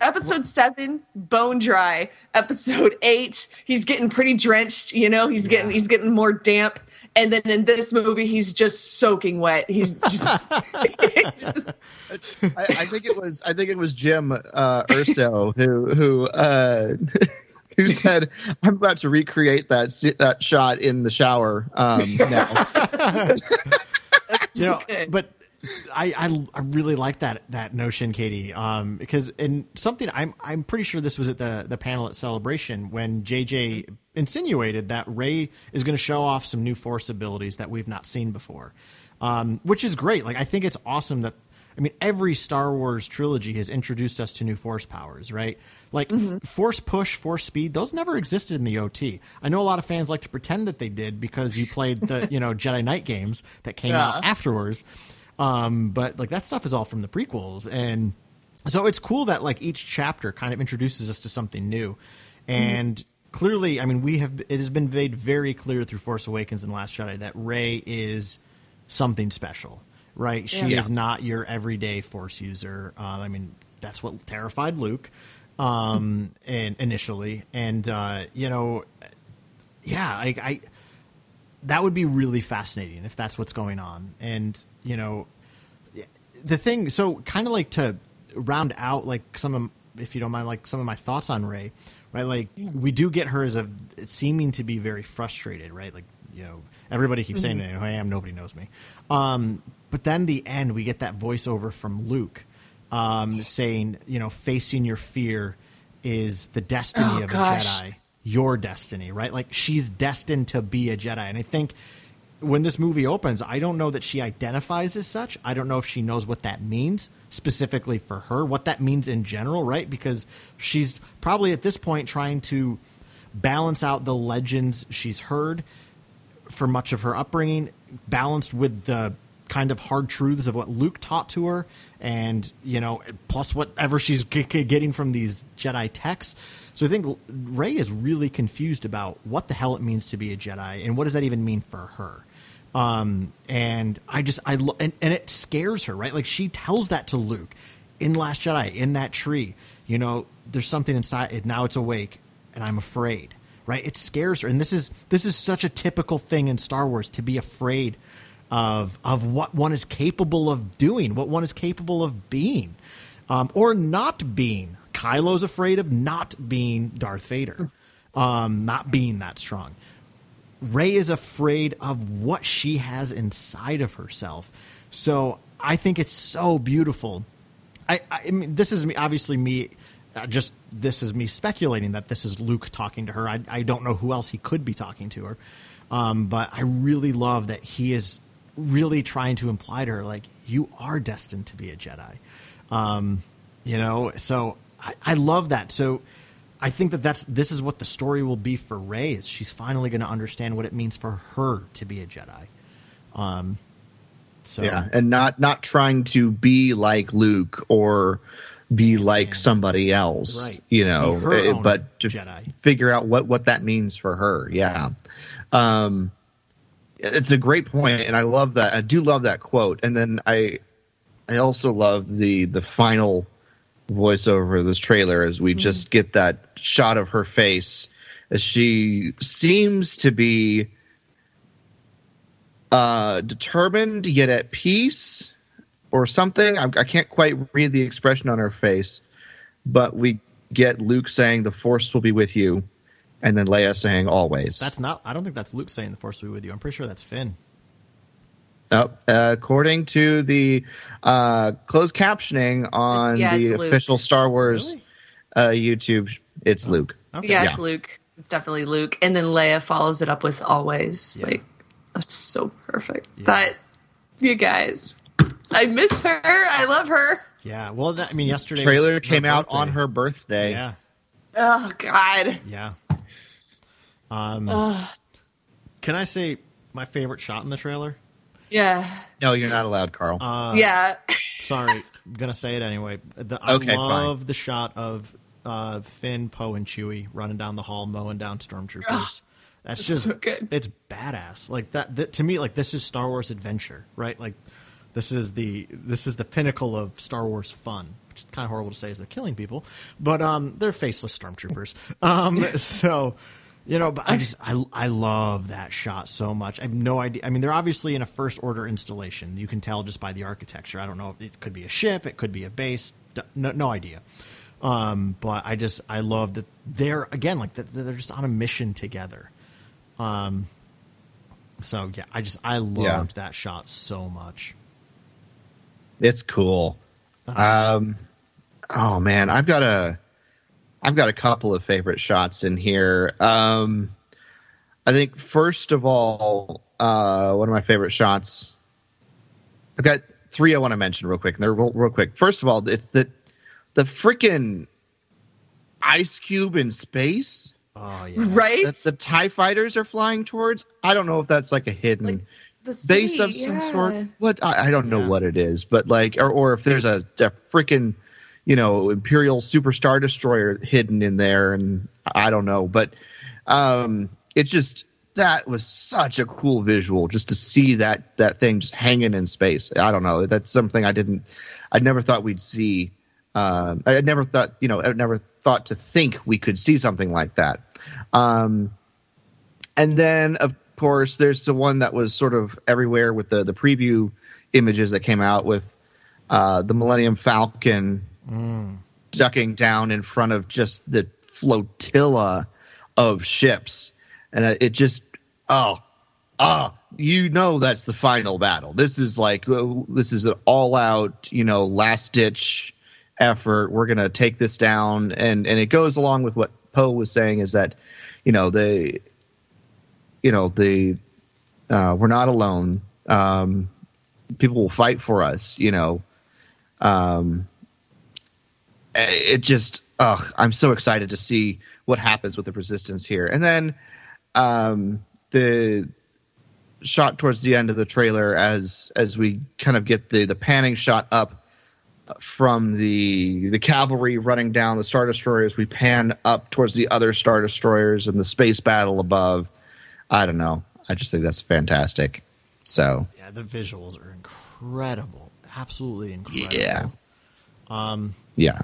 episode seven, bone dry. Episode eight, he's getting pretty drenched. You know, he's getting he's getting more damp. And then in this movie, he's just soaking wet. He's just, just- I, I think it was I think it was Jim uh, Urso who who uh, who said I'm about to recreate that si- that shot in the shower um, now. you know, but I, I I really like that that notion, Katie, um, because in something I'm I'm pretty sure this was at the the panel at Celebration when JJ insinuated that Ray is going to show off some new Force abilities that we've not seen before, um, which is great. Like I think it's awesome that. I mean, every Star Wars trilogy has introduced us to new Force powers, right? Like f- Force push, Force speed; those never existed in the OT. I know a lot of fans like to pretend that they did because you played the you know Jedi Knight games that came out afterwards. Um, but like that stuff is all from the prequels, and so it's cool that like each chapter kind of introduces us to something new, and clearly, I mean, we have it has been made very clear through Force Awakens and Last Jedi that Rey is something special, right? She Yeah. is not your everyday Force user. Um, I mean, that's what terrified Luke, um, and initially, and uh, you know, yeah, I, I that would be really fascinating if that's what's going on. And you know, the thing. So kind of like to round out like some of, if you don't mind, like some of my thoughts on Rey, right? Like we do get her as a seeming to be very frustrated, right? Like you know, everybody keeps saying, "Who I am, nobody knows me." Um, but then the end, we get that voiceover from Luke um, saying, you know, facing your fear is the destiny Oh, of gosh. a Jedi your destiny, right? Like she's destined to be a Jedi. And I think when this movie opens, I don't know that she identifies as such. I don't know if she knows what that means specifically for her, what that means in general, right? Because she's probably at this point trying to balance out the legends she's heard for much of her upbringing, balanced with the kind of hard truths of what Luke taught to her, and you know, plus whatever she's g- g- getting from these Jedi texts. So I think Rey is really confused about what the hell it means to be a Jedi, and what does that even mean for her. Um, and I just I lo- and, and it scares her, right? Like she tells that to Luke in Last Jedi in that tree. You know, there's something inside it. Now it's awake, and I'm afraid. Right? It scares her, and this is this is such a typical thing in Star Wars to be afraid of of what one is capable of doing, what one is capable of being, um, or not being. Kylo's afraid of not being Darth Vader, um, not being that strong. Rey is afraid of what she has inside of herself. So I think it's so beautiful. I, I mean, this is obviously me. Uh, just this is me speculating that this is Luke talking to her. I, I don't know who else he could be talking to her, um, but I really love that he is really trying to imply to her like you are destined to be a Jedi. Um, you know, so I, I love that. So I think that that's this is what the story will be for Rey. Is she's finally going to understand what it means for her to be a Jedi. Um, so yeah, and not not trying to be like Luke or be like somebody else, Right. you know, eh, but to Jedi. figure out what what that means for her. Yeah, um, it's a great point, and I love that. I do love that quote, and then I I also love the the final voiceover of this trailer as we just get that shot of her face as she seems to be uh, determined yet at peace or something. I, I can't quite read the expression on her face, but we get Luke saying, "The Force will be with you," and then Leia saying, "Always." that's not. I don't think that's Luke saying the Force will be with you. I'm pretty sure that's Finn. Oh, uh, according to the uh, closed captioning on Yeah, the official Star Wars Really? uh, YouTube, it's Luke. Okay. yeah, Yeah. it's Luke. It's definitely Luke. And then Leia follows it up with always. Yeah. Like that's so perfect. But you guys, I miss her. I love her. Yeah. Well, that, I mean, yesterday Trailer was came out on her birthday. Yeah. Oh God. Yeah. Um, can I say my favorite shot in the trailer? Yeah. No, you're not allowed, Carl. Uh, yeah. Sorry, I'm gonna say it anyway. The, I Okay, love the shot of uh, Finn, Poe, and Chewie running down the hall, mowing down stormtroopers. That's just so good. it's badass. Like that, that to me, like this is Star Wars adventure, right? Like this is the this is the pinnacle of Star Wars fun. Which is kind of horrible to say, as they're killing people, but um, they're faceless stormtroopers. Um, so you know, but I just I I love that shot so much. I have no idea. I mean, they're obviously in a first order installation. You can tell just by the architecture. I don't know. It could be a ship. It could be a base. No, no idea. Um, but I just I love that they're again like that they're just on a mission together. Um. So yeah, I just I loved that shot so much. It's cool. Uh-huh. Um, oh man, I've got a, I've got a couple of favorite shots in here. Um, I think first of all, uh, one of my favorite shots. I've got three I want to mention real quick, and they're real, real quick. First of all, it's the the freaking ice cube in space Oh yeah. Right. that the Tie Fighters are flying towards. I don't know if that's like a hidden Like, the base of some yeah. sort. What I, I don't know Yeah. what it is, but like, or, or if there's a, a freaking, you know, Imperial Super Star Destroyer hidden in there, and I don't know, but um, it just that was such a cool visual just to see that that thing just hanging in space. I don't know. That's something I didn't, I never thought we'd see. Um, I never thought, you know, I never thought to think we could see something like that. Um, and then of course there's the one that was sort of everywhere with the the preview images that came out with uh, the Millennium Falcon ducking down in front of just the flotilla of ships, and it just oh ah you know that's the final battle. This is like uh, this is an all out you know last ditch effort. We're gonna take this down, and and it goes along with what Poe was saying is that you know the you know the uh, we're not alone. Um, people will fight for us. You know, um, it just ugh, I'm so excited to see what happens with the resistance here. And then um, the shot towards the end of the trailer as as we kind of get the the panning shot up from the the cavalry running down the star destroyers we pan up towards the other star destroyers and the space battle above i don't know i just think that's fantastic So Yeah, the visuals are incredible, absolutely incredible. yeah, Um, yeah.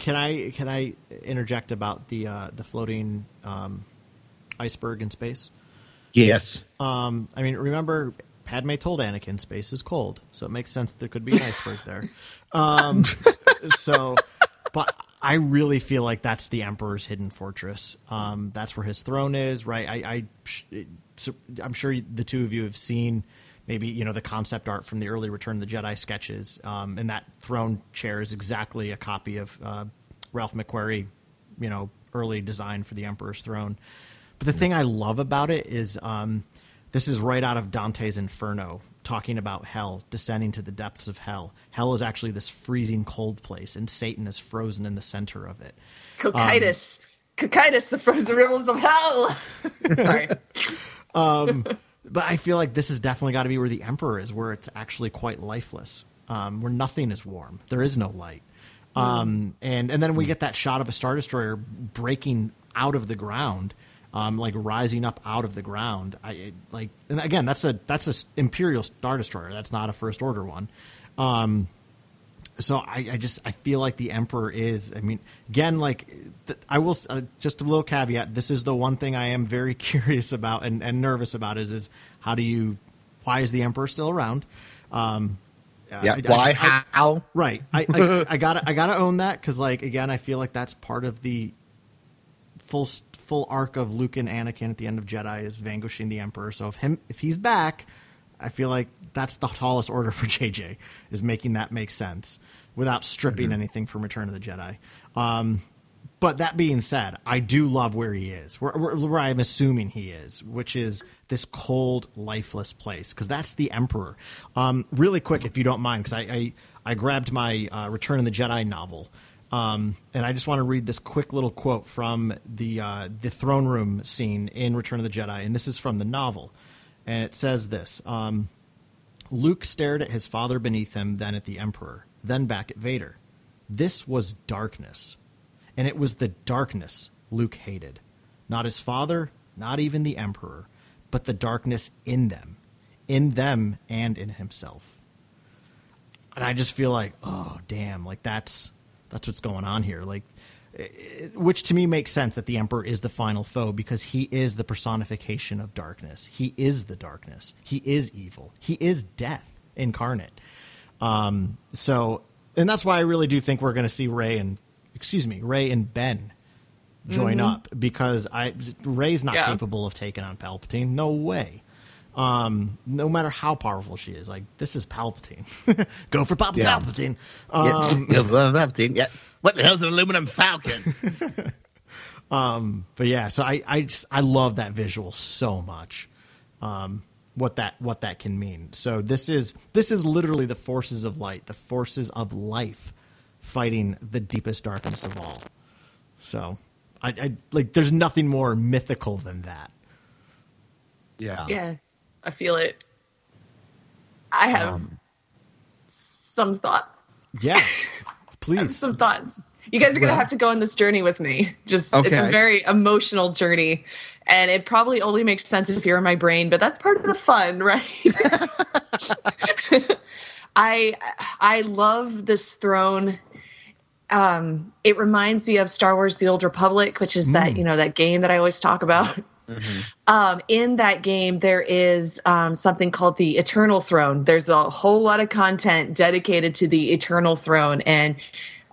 Can I can I interject about the uh, the floating um, iceberg in space? Yes. Um, I mean, remember Padme told Anakin space is cold, so it makes sense there could be an iceberg there. Um, so, but I really feel like that's the Emperor's hidden fortress. Um, that's where his throne is, right? I, I I'm sure the two of you have seen maybe you know the concept art from the early Return of the Jedi sketches, um, and that throne chair is exactly a copy of uh, Ralph McQuarrie, you know, early design for the Emperor's throne. But the thing I love about it is um, this is right out of Dante's Inferno, talking about hell, descending to the depths of hell. Hell is actually this freezing cold place, and Satan is frozen in the center of it. Cocytus. Cocytus, the frozen rivers of hell. Sorry. Um, but I feel like this has definitely got to be where the Emperor is, where it's actually quite lifeless, um, where nothing is warm. There is no light. Um, and and then we get that shot of a star destroyer breaking out of the ground, um, like rising up out of the ground. I it, like, and again, that's a that's a Imperial star destroyer. That's not a First Order one. Um, so I, I just I feel like the Emperor is. I mean, again, like th- I will uh, just a little caveat. This is the one thing I am very curious about and, and nervous about is is how do you why is the Emperor still around? Um, Yeah. I- I Why? just- I- how? Right. I, I, I gotta I gotta own that because like again I feel like that's part of the full full arc of Luke and Anakin at the end of Jedi is vanquishing the Emperor. So if him if he's back, I feel like that's the tallest order for JJ is making that make sense without stripping anything from Return of the Jedi. Um, but that being said, I do love where he is, where, where, where I'm assuming he is, which is this cold, lifeless place, because that's the Emperor. Um, really quick, if you don't mind, because I, I, I grabbed my uh, Return of the Jedi novel, um, and I just want to read this quick little quote from the uh, the throne room scene in Return of the Jedi, and this is from the novel, and it says this. Um, Luke stared at his father beneath him, then at the Emperor, then back at Vader. This was darkness. And it was the darkness Luke hated. Not his father, not even the Emperor, but the darkness in them, in them and in himself. And I just feel like, oh damn, like that's that's what's going on here. Like which to me makes sense that the emperor is the final foe because he is the personification of darkness. He is the darkness. He is evil. He is death incarnate. Um, so, and that's why I really do think we're going to see Rey and, excuse me, Rey and Ben join Mhm. up because I Rey's not Yeah. capable of taking on Palpatine. No way. Um, no matter how powerful she is, like this is Palpatine. Go for Papa Yeah. Palpatine. Yeah. Um, Yeah, Palpatine, yeah. What the hell's an aluminum falcon? Um, but yeah, so I I just I love that visual so much. Um, what that what that can mean. So this is this is literally the forces of light, the forces of life, fighting the deepest darkness of all. So I, I like there's nothing more mythical than that. Yeah. Yeah, I feel it. I have Um, some thought. Yeah, please. some thoughts. You guys are gonna have to go on this journey with me. Just it's a very emotional journey, and it probably only makes sense if you're in my brain, but that's part of the fun, right? I I love this throne. Um, it reminds me of Star Wars: The Old Republic, which is that you know that game that I always talk about. Um, in that game, there is um, something called the Eternal Throne. There's a whole lot of content dedicated to the Eternal Throne, and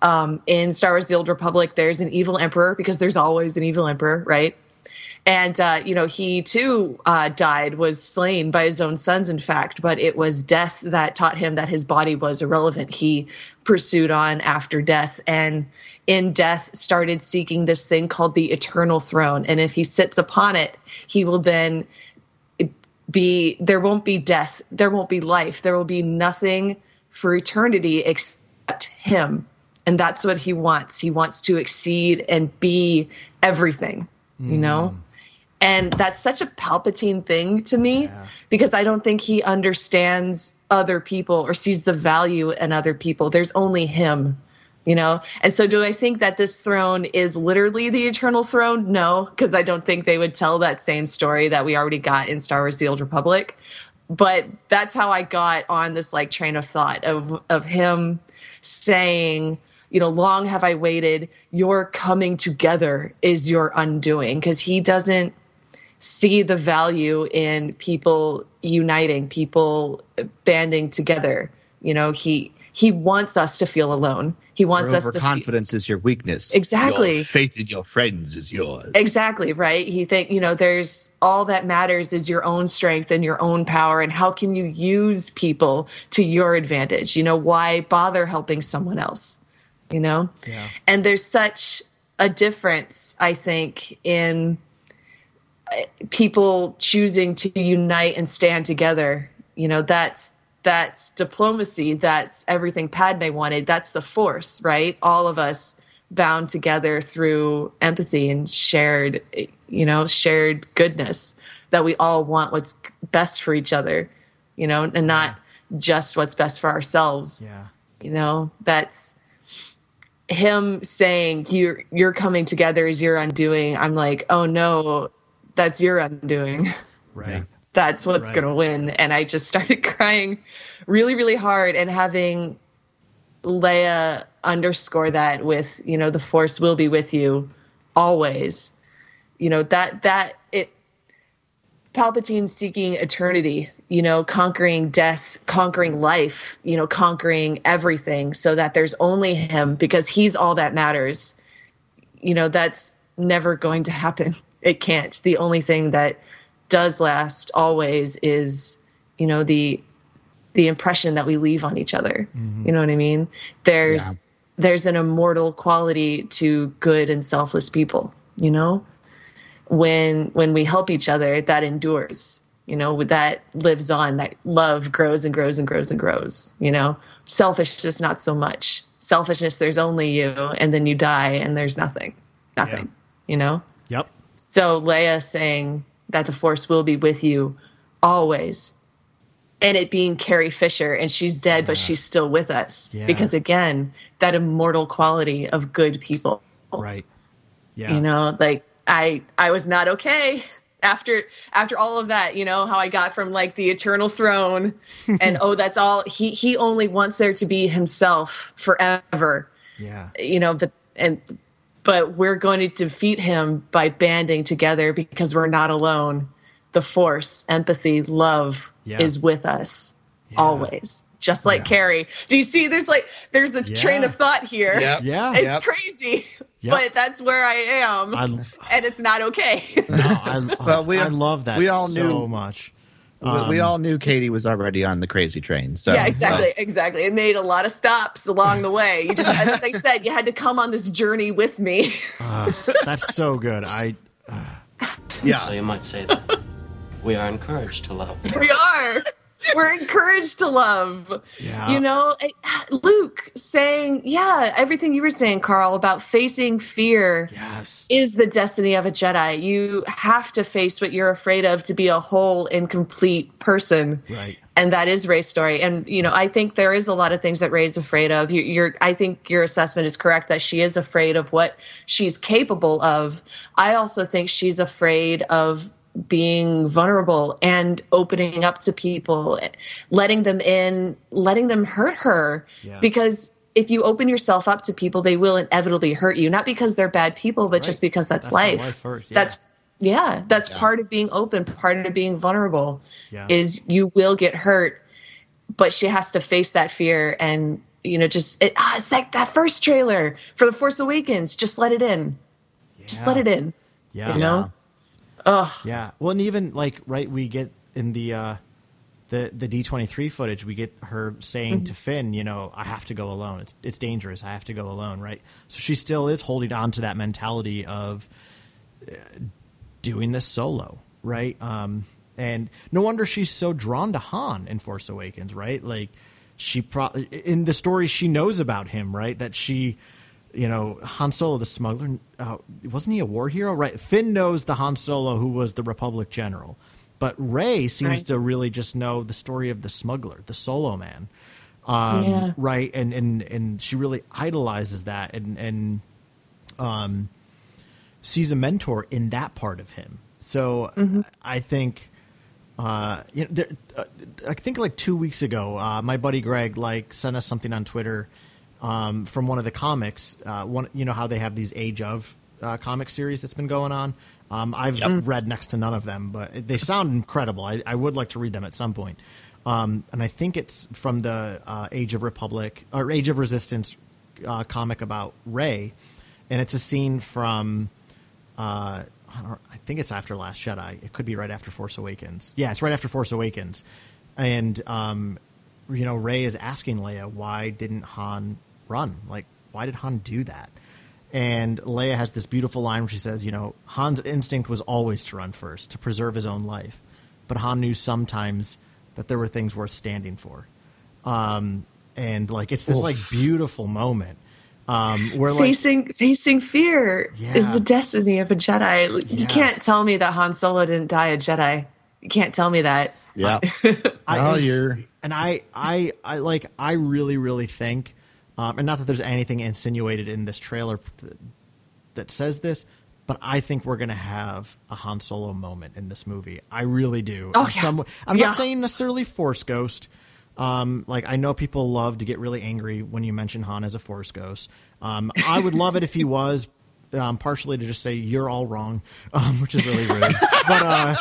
um, in Star Wars: The Old Republic, there's an evil emperor because there's always an evil emperor, right? And uh, you know, he too uh, died, was slain by his own sons, in fact. But it was death that taught him that his body was irrelevant. He pursued on after death, and in death started seeking this thing called the eternal throne. And if he sits upon it, he will then be. There won't be death. There won't be life. There will be nothing for eternity except him. And that's what he wants. He wants to exceed and be everything. You hmm. know. And that's such a Palpatine thing to me because I don't think he understands other people or sees the value in other people. There's only him, you know? And so do I think that this throne is literally the eternal throne? No, because I don't think they would tell that same story that we already got in Star Wars The Old Republic. but that's how I got on this like train of thought of of him saying, you know, long have I waited. Your coming together is your undoing because he doesn't see the value in people uniting, people banding together. You know, he he wants us to feel alone. He wants us to feel, Overconfidence is your weakness. Exactly. Your faith in your friends is yours. Exactly, right? He think, you know, there's all that matters is your own strength and your own power and how can you use people to your advantage? You know, why bother helping someone else? You know? Yeah. And there's such a difference, I think, in uh, people choosing to unite and stand together. You know, that's that's diplomacy. That's everything Padme wanted. That's the force, right? All of us bound together through empathy and shared, you know, shared goodness that we all want what's best for each other, you know, and not just what's best for ourselves. Yeah. You know, that's him saying you're you're coming together is your undoing. I'm like, oh no, that's your undoing. Right. That's what's Right. gonna win. And I just started crying really, really hard and having Leia underscore that with, you know, the force will be with you always. You know, that that it Palpatine seeking eternity, you know, conquering death, conquering life, you know, conquering everything so that there's only him because he's all that matters. You know, that's never going to happen. It can't. The only thing that does last always is, you know, the the impression that we leave on each other. Mm-hmm. You know what I mean? There's Yeah. there's an immortal quality to good and selfless people, you know? when when we help each other that endures you know that lives on that love grows and grows and grows and grows you know selfishness not so much selfishness there's only you and then you die and there's nothing nothing you know Yep. so leia saying that the force will be with you always and it being carrie fisher and she's dead but she's still with us Yeah. because again that immortal quality of good people Right. Yeah. you know like i i was not okay after after all of that you know how i got from like the eternal throne and oh that's all he he only wants there to be himself forever Yeah. you know but and but we're going to defeat him by banding together because we're not alone the force empathy love Yeah. is with us always just like carrie do you see there's like there's a train of thought here Yep. Yeah. it's Yep. crazy Yep. but that's where i am I, and it's not okay no, I, Well, we- I love that we all so knew- much. We- Um, we all knew Katie was already on the crazy train. So yeah exactly exactly it made a lot of stops along the way you just as i said you had to come on this journey with me Uh, that's so good. I yeah. So you might say that we are encouraged to love. we are we're encouraged to love Yeah. you know luke saying yeah everything you were saying carl about facing fear yes. is the destiny of a Jedi. You have to face what you're afraid of to be a whole and complete person. Right. And that is Rey's story. And you know, I think there is a lot of things that Rey's afraid of. You, you're, I think your assessment is correct that she is afraid of what she's capable of. I also think she's afraid of being vulnerable and opening up to people, letting them in, letting them hurt her. Yeah. Because if you open yourself up to people, they will inevitably hurt you. Not because they're bad people, but just because that's, That's life. life first, yeah. That's yeah, that's part of being open, part of being vulnerable. Yeah. Is you will get hurt, but she has to face that fear and you know just it, ah, it's like that first trailer for the Force Awakens. Just let it in. Just let it in. Yeah. You know. Oh Yeah. Well, and even like right, we get in the uh, the the D twenty three footage, we get her saying to Finn, you know, I have to go alone. It's it's dangerous. I have to go alone. Right. So she still is holding on to that mentality of uh, doing this solo. Right. Um, and no wonder she's so drawn to Han in Force Awakens. Right. Like she pro in the story she knows about him. Right. That she you know, Han Solo, the smuggler, uh, wasn't he a war hero? Right. Finn knows the Han Solo who was the Republic general, but Rey seems Right. to really just know the story of the smuggler, the Solo man. Um, Yeah. Right. And, and, and she really idolizes that and, and, um, sees a mentor in that part of him. So I think uh, you know, there, uh, I think like two weeks ago, uh, my buddy Greg like sent us something on Twitter um, from one of the comics. Uh, one, you know how they have these Age of uh, comic series that's been going on. Um, I've read next to none of them, but they sound incredible. I, I would like to read them at some point. Um, and I think it's from the uh, Age of Republic or Age of Resistance uh, comic about Rey, and it's a scene from uh, I, I think it's after Last Jedi. It could be right after Force Awakens. Yeah, it's right after Force Awakens, and um, you know Rey is asking Leia why didn't Han run? Like why did Han do that? And Leia has this beautiful line where she says, you know, Han's instinct was always to run first, to preserve his own life. But Han knew sometimes that there were things worth standing for. Um, and like it's this like beautiful moment um, where like facing facing fear Yeah. is the destiny of a Jedi. Yeah. You can't tell me that Han Solo didn't die a Jedi. You can't tell me that. Yeah. I, Oh, you're- and I, I, I like, I really, really think, um, and not that there's anything insinuated in this trailer th- that says this, but I think we're gonna have a Han Solo moment in this movie. I really do. Oh, yeah. some- I'm Yeah. not saying necessarily Force Ghost. Um, like I know people love to get really angry when you mention Han as a Force Ghost. Um, I would love it if he was. Um, partially to just say you're all wrong, um, which is really rude. but uh,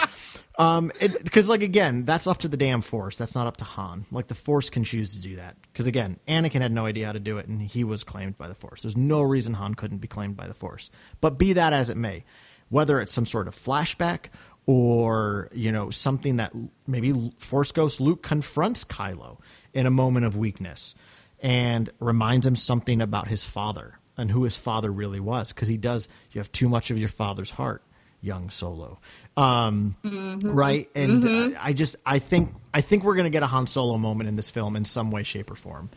um, because like again, that's up to the damn Force. That's not up to Han. Like the Force can choose to do that. Because again, Anakin had no idea how to do it, and he was claimed by the Force. There's no reason Han couldn't be claimed by the Force. But be that as it may, whether it's some sort of flashback or you know something that maybe Force Ghost Luke confronts Kylo in a moment of weakness and reminds him something about his father and who his father really was because he does you have too much of your father's heart young solo. Um, right? And uh, i just i think i think we're going to get a han solo moment in this film in some way shape or form.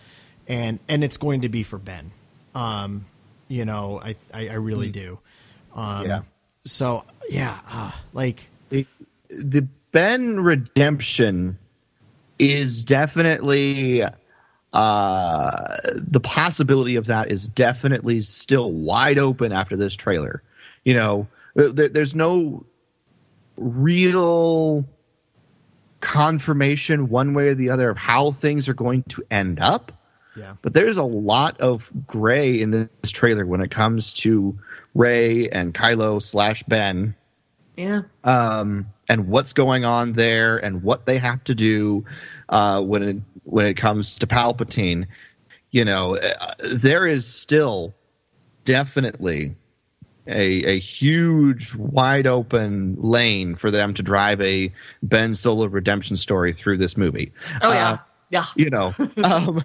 And and it's going to be for ben. Um, you know i i, I really do. Um, Yeah. so yeah uh, like the, the Ben redemption is definitely uh the possibility of that is definitely still wide open after this trailer. You know, there, there's no real confirmation one way or the other of how things are going to end up. yeah But there's a lot of gray in this trailer when it comes to Rey and Kylo slash Ben Yeah. um, and what's going on there and what they have to do uh, when it when it comes to Palpatine. You know, uh, there is still definitely a a huge wide open lane for them to drive a Ben Solo redemption story through this movie. Oh yeah. Uh, yeah. you know um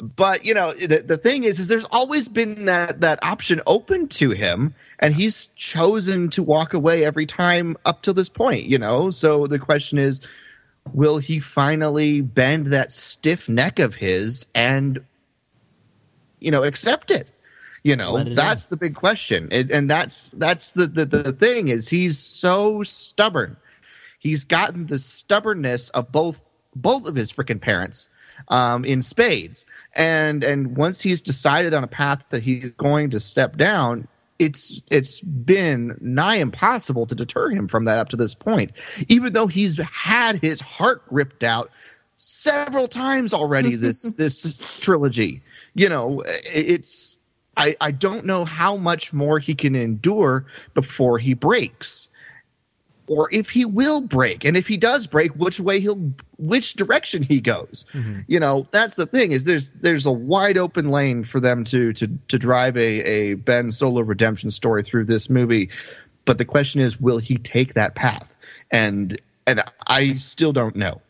but you know the, the thing is is there's always been that that option open to him and he's chosen to walk away every time up till this point you know so the question is will he finally bend that stiff neck of his and you know accept it you know that's the big question. And, and that's that's the, the the thing is he's so stubborn. He's gotten the stubbornness of both both of his freaking parents um, in spades. And and once he's decided on a path that he's going to step down it's it's been nigh impossible to deter him from that up to this point. Even though he's had his heart ripped out several times already this this trilogy you know it's I, I don't know how much more he can endure before he breaks. Or if he will break. And if he does break which way he'll which direction he goes. Mm-hmm. You know that's the thing is there's there's a wide open lane for them to to to drive a a ben solo redemption story through this movie. But the question is will he take that path? And and i still don't know.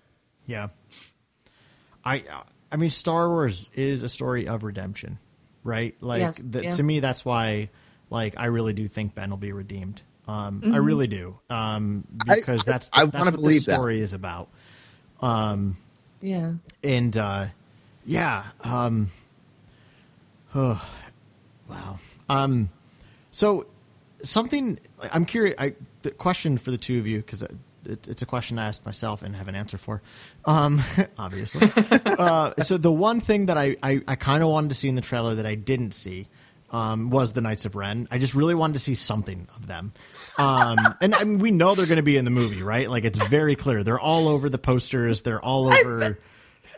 Yeah. I I mean Star Wars is a story of redemption, right? Like Yes, th- yeah. to me that's why like I really do think Ben will be redeemed. Um Mm-hmm. I really do. Um because I- that's I that's wanna what believe the story is about. Um, Yeah. And uh yeah, um oh, wow. Um so something I'm curious I the question for the two of you cuz it, it's a question I asked myself and have an answer for. Um, obviously. uh, so the one thing that I, I, I kind of wanted to see in the trailer that I didn't see um, was the Knights of Ren. I just really wanted to see something of them. Um, and I mean, we know they're going to be in the movie, right? Like it's very clear. They're all over the posters. They're all over.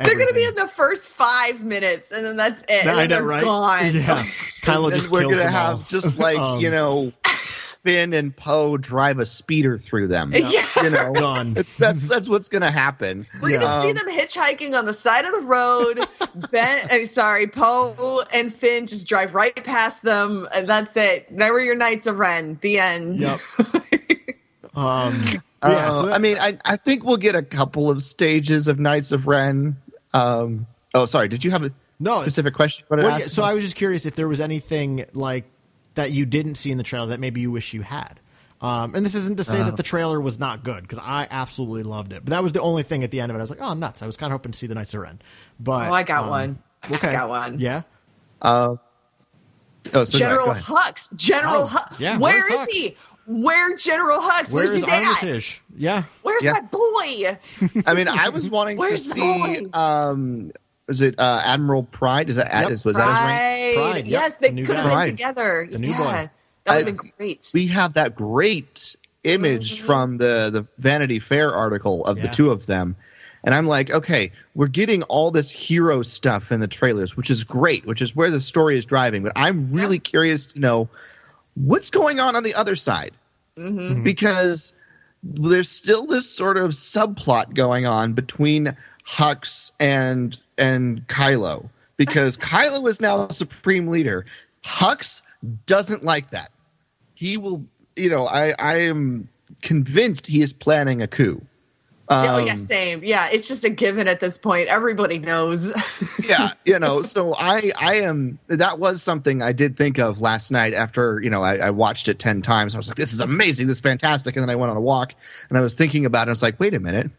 They're going to be in the first five minutes, and then that's it. I and then know, they're right? gone. Yeah, Kylo And just we're gonna have all. just like Um, you know, Finn and Poe drive a speeder through them. Yeah. You know, Done. it's that's that's what's gonna happen. We're gonna see Um, them hitchhiking on the side of the road. ben, uh, sorry, Poe and Finn just drive right past them, and that's it. There were your Knights of Ren. The end. Yep. um, yeah, Uh, so that- I mean, I, I think we'll get a couple of stages of Knights of Ren. Um, oh, sorry. Did you have a No, specific question? you wanted to Well, yeah, so I was just curious if there was anything like that you didn't see in the trailer that maybe you wish you had. Um, and this isn't to say Uh. that the trailer was not good because I absolutely loved it. But that was the only thing at the end of it. I was like, oh, nuts! I was kind of hoping to see the Knights of Ren. But Oh, I got um, one. Okay, I got one. Yeah. Uh, oh, so General go. Hux. General Oh, Hux. yeah, where's Hux? he? Where General Hux? Where Where's is he at? Armitage? Yeah. Where's Yeah. my boy? I mean, I was wanting to see. Um, is it uh, Admiral Pryde? Is that Yep. is, was that his rank? Pryde. Pryde, yep, Yes, they the new could have been together. The new yeah. boy. That would have been great. We have that great image Mhm. from the the Vanity Fair article of Yeah. the two of them. And I'm like, okay, we're getting all this hero stuff in the trailers, which is great, which is where the story is driving. But I'm really curious to know what's going on on the other side. hmm because there's still this sort of subplot going on between Hux and and Kylo because Kylo is now the supreme leader. Hux doesn't like that. He will, you know, I I am convinced he is planning a coup. oh yeah, Um, same. Yeah, it's just a given at this point. Everybody knows. yeah, you know, so I I am that was something I did think of last night after you know I, I watched it ten times. I was like, this is amazing, this is fantastic, and then I went on a walk and I was thinking about it. I was like, wait a minute.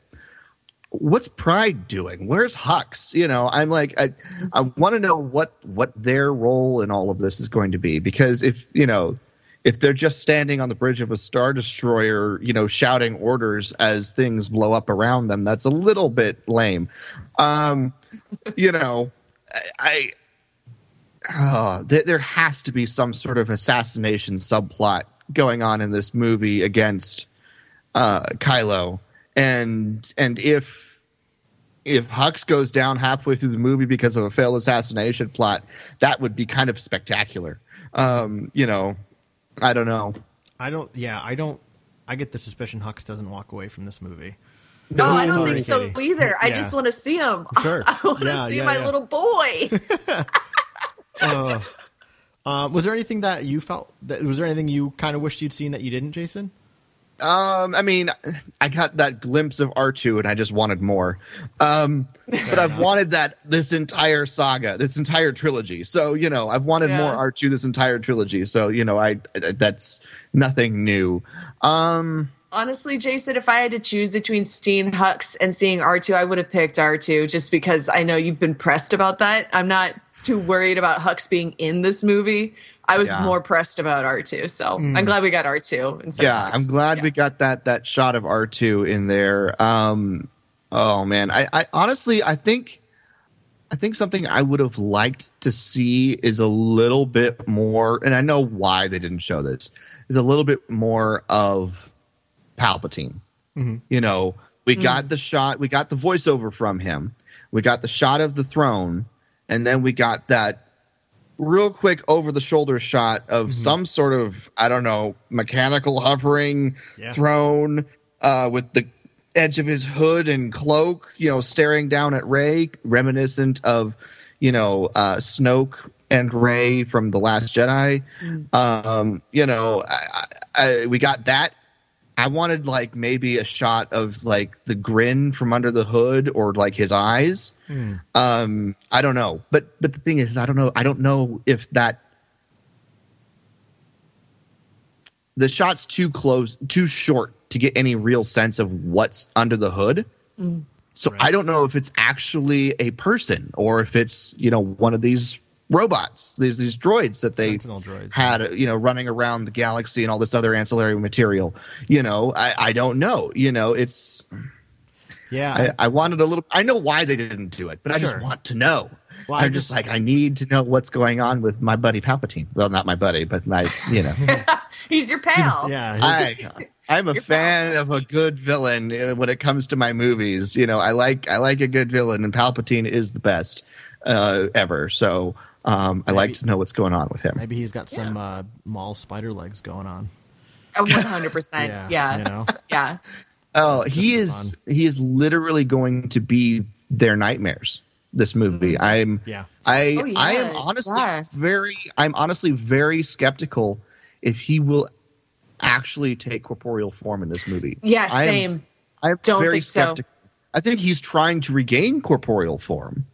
What's Pryde doing? Where's Hux? You know, I'm like, I, I want to know what what their role in all of this is going to be because if you know, if they're just standing on the bridge of a star destroyer, you know, shouting orders as things blow up around them, that's a little bit lame. Um, you know, I, I uh, there, there has to be some sort of assassination subplot going on in this movie against uh, Kylo, and and if if Hux goes down halfway through the movie because of a failed assassination plot, that would be kind of spectacular. Um, you know, I don't know. I don't. Yeah, I don't. I get the suspicion Hux doesn't walk away from this movie. No, I don't think so Katie. either. I just want to see him. Sure. I want to Yeah, see yeah, my yeah. little boy. Uh, uh, was there anything that you felt? That, was there anything you kind of wished you'd seen that you didn't, Jason? Um, I mean, I got that glimpse of R2 and I just wanted more. Um, but I've wanted that this entire saga, this entire trilogy. So, you know, I've wanted Yeah. more R2 this entire trilogy. So, you know, I that's nothing new. Um, Honestly, Jason, if I had to choose between seeing Hux and seeing R2, I would have picked R2 just because I know you've been pressed about that. I'm not too worried about Hux being in this movie. I was Yeah. more pressed about R2. So I'm hmm. glad we got R2 instead yeah, of Hux. I'm glad Yeah. we got that that shot of R2 in there. Um, oh man, I, I honestly I think I think something I would have liked to see is a little bit more, and I know why they didn't show this, is a little bit more of Palpatine. Mm-hmm. You know, we mm. got the shot, we got the voiceover from him, we got the shot of the throne, and then we got that real quick over the shoulder shot of some sort of I don't know mechanical hovering Yeah. throne uh, with the edge of his hood and cloak, you know, staring down at Rey, reminiscent of you know uh, Snoke and Rey from the Last Jedi. Um, you know, I, I, we got that. I wanted like maybe a shot of like the grin from under the hood or like his eyes. Um, I don't know, but but the thing is, I don't know. I don't know if that the shot's too close, too short to get any real sense of what's under the hood. So Right. I don't know if it's actually a person or if it's you know one of these robots, these these droids that they droids. had you know running around the galaxy and all this other ancillary material. You know, I, I don't know. You know, it's Yeah, I, I wanted a little. I know why they didn't do it, but I just want to know. Well, I I'm just just- like I need to know what's going on with my buddy Palpatine. Well, not my buddy, but my you know. He's your pal. Yeah, I I'm a Your fan of a good villain uh, when it comes to my movies. You know, I like I like a good villain, and Palpatine is the best uh, ever. So um, I like to know what's going on with him. maybe he's got some uh, Maul spider legs going on. One hundred percent. Yeah, Yeah. you know? Yeah. Oh, just he for is he is literally going to be their nightmares. This movie, I'm Yeah. I Oh, yeah, I am honestly yeah. very I'm honestly very skeptical if he will actually take corporeal form in this movie. Yeah. I am- Same. I'm Don't very think so. skeptical. I think he's trying to regain corporeal form.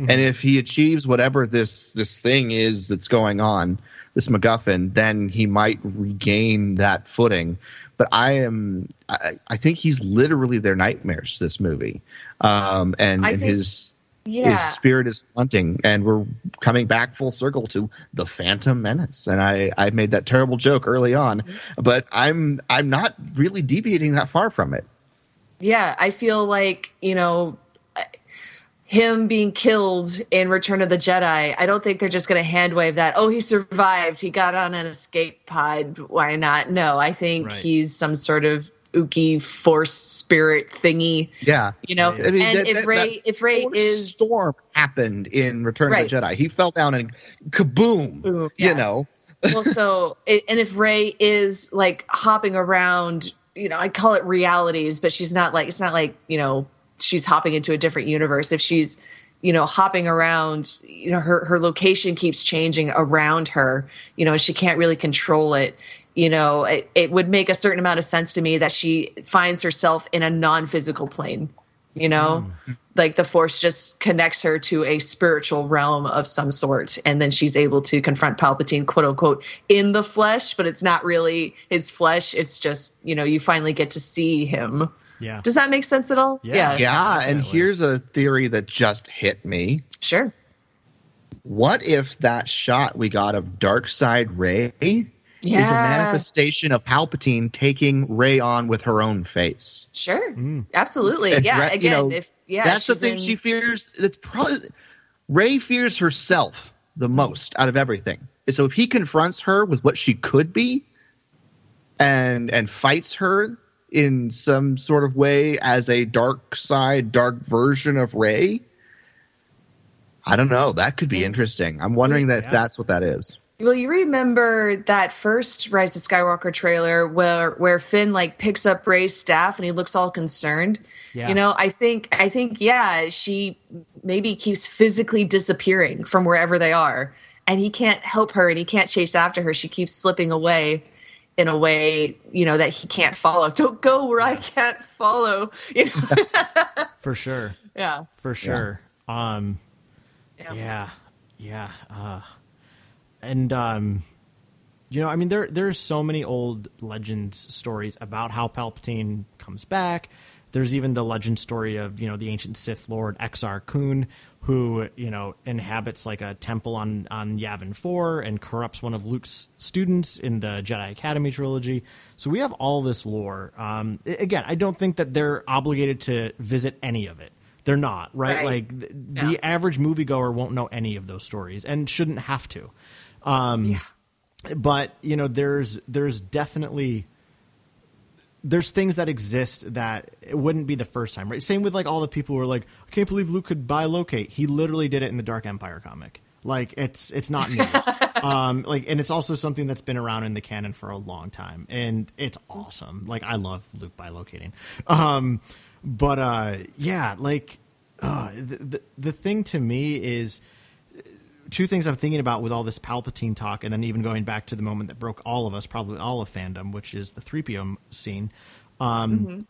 Mm-hmm. And if he achieves whatever this this thing is that's going on, this MacGuffin, then he might regain that footing. But I am I, I think he's literally their nightmares, this movie. Um and, and think- his Yeah. his spirit is hunting and we're coming back full circle to the phantom menace and i i made that terrible joke early on Mm-hmm. but i'm i'm not really deviating that far from it yeah, I feel like, you know, him being killed in Return of the Jedi, I don't think they're just going to hand wave that, oh, he survived. He got on an escape pod. Why not? No, I think Right. he's some sort of ooky force spirit thingy, yeah you know? I mean, and that- if that- Rey, that if Rey is. storm happened in return Right. of the jedi he fell down and kaboom Boom, yeah. you know well, so and if Rey is like hopping around, you know, I call it realities, but she's not like it's not like you know she's hopping into a different universe. If she's you know hopping around, you know her her location keeps changing around her. You know, she can't really control it. You know, it, it would make a certain amount of sense to me that she finds herself in a non-physical plane. You know, hmm. like the force just connects her to a spiritual realm of some sort and then she's able to confront palpatine quote unquote in the flesh but it's not really his flesh it's just you know you finally get to see him Yeah. does that make sense at all? Yeah. yeah and here's a theory that just hit me. Sure. What if that shot we got of dark side rey is a manifestation of palpatine taking rey on with her own face? Sure. Mm. Absolutely. Addre- yeah you again know, if yeah that's the thing in- she fears. That's probably Rey fears herself the most out of everything. So if he confronts her with what she could be, and and fights her in some sort of way as a dark side, dark version of Rey, I don't know. That could be interesting. I'm wondering that if Yeah. that's what that is. Well, you remember that first Rise of Skywalker trailer where where Finn like picks up Rey's staff and he looks all concerned. Yeah. You know, I think I think yeah, she maybe keeps physically disappearing from wherever they are, and he can't help her and he can't chase after her. She keeps slipping away in a way you know that he can't follow. Don't go where I can't follow. You know? For sure. yeah. For sure. Um Yeah. yeah. Yeah. Uh and um you know, I mean there there's so many old legends stories about how Palpatine comes back. There's even the legend story of, you know, the ancient Sith Lord Exar Kun, who, you know, inhabits like a temple on, on Yavin 4 and corrupts one of Luke's students in the Jedi Academy trilogy. So we have all this lore. Um, again, I don't think that they're obligated to visit any of it. They're not, right? Right. Like th- No. the average moviegoer won't know any of those stories and shouldn't have to. Um, But you know, there's there's definitely there's things that exist that it wouldn't be the first time, right? Same with like all the people who are like, I can't believe Luke could bilocate. He literally did it in the Dark Empire comic. Like it's it's not new. um, like and it's also something that's been around in the canon for a long time, and it's awesome. Like I love Luke bilocating. Um, but uh, yeah, like uh, the, the the thing to me is two things I'm thinking about with all this Palpatine talk, and then even going back to the moment that broke all of us, probably all of fandom, which is the 3PO scene. Um,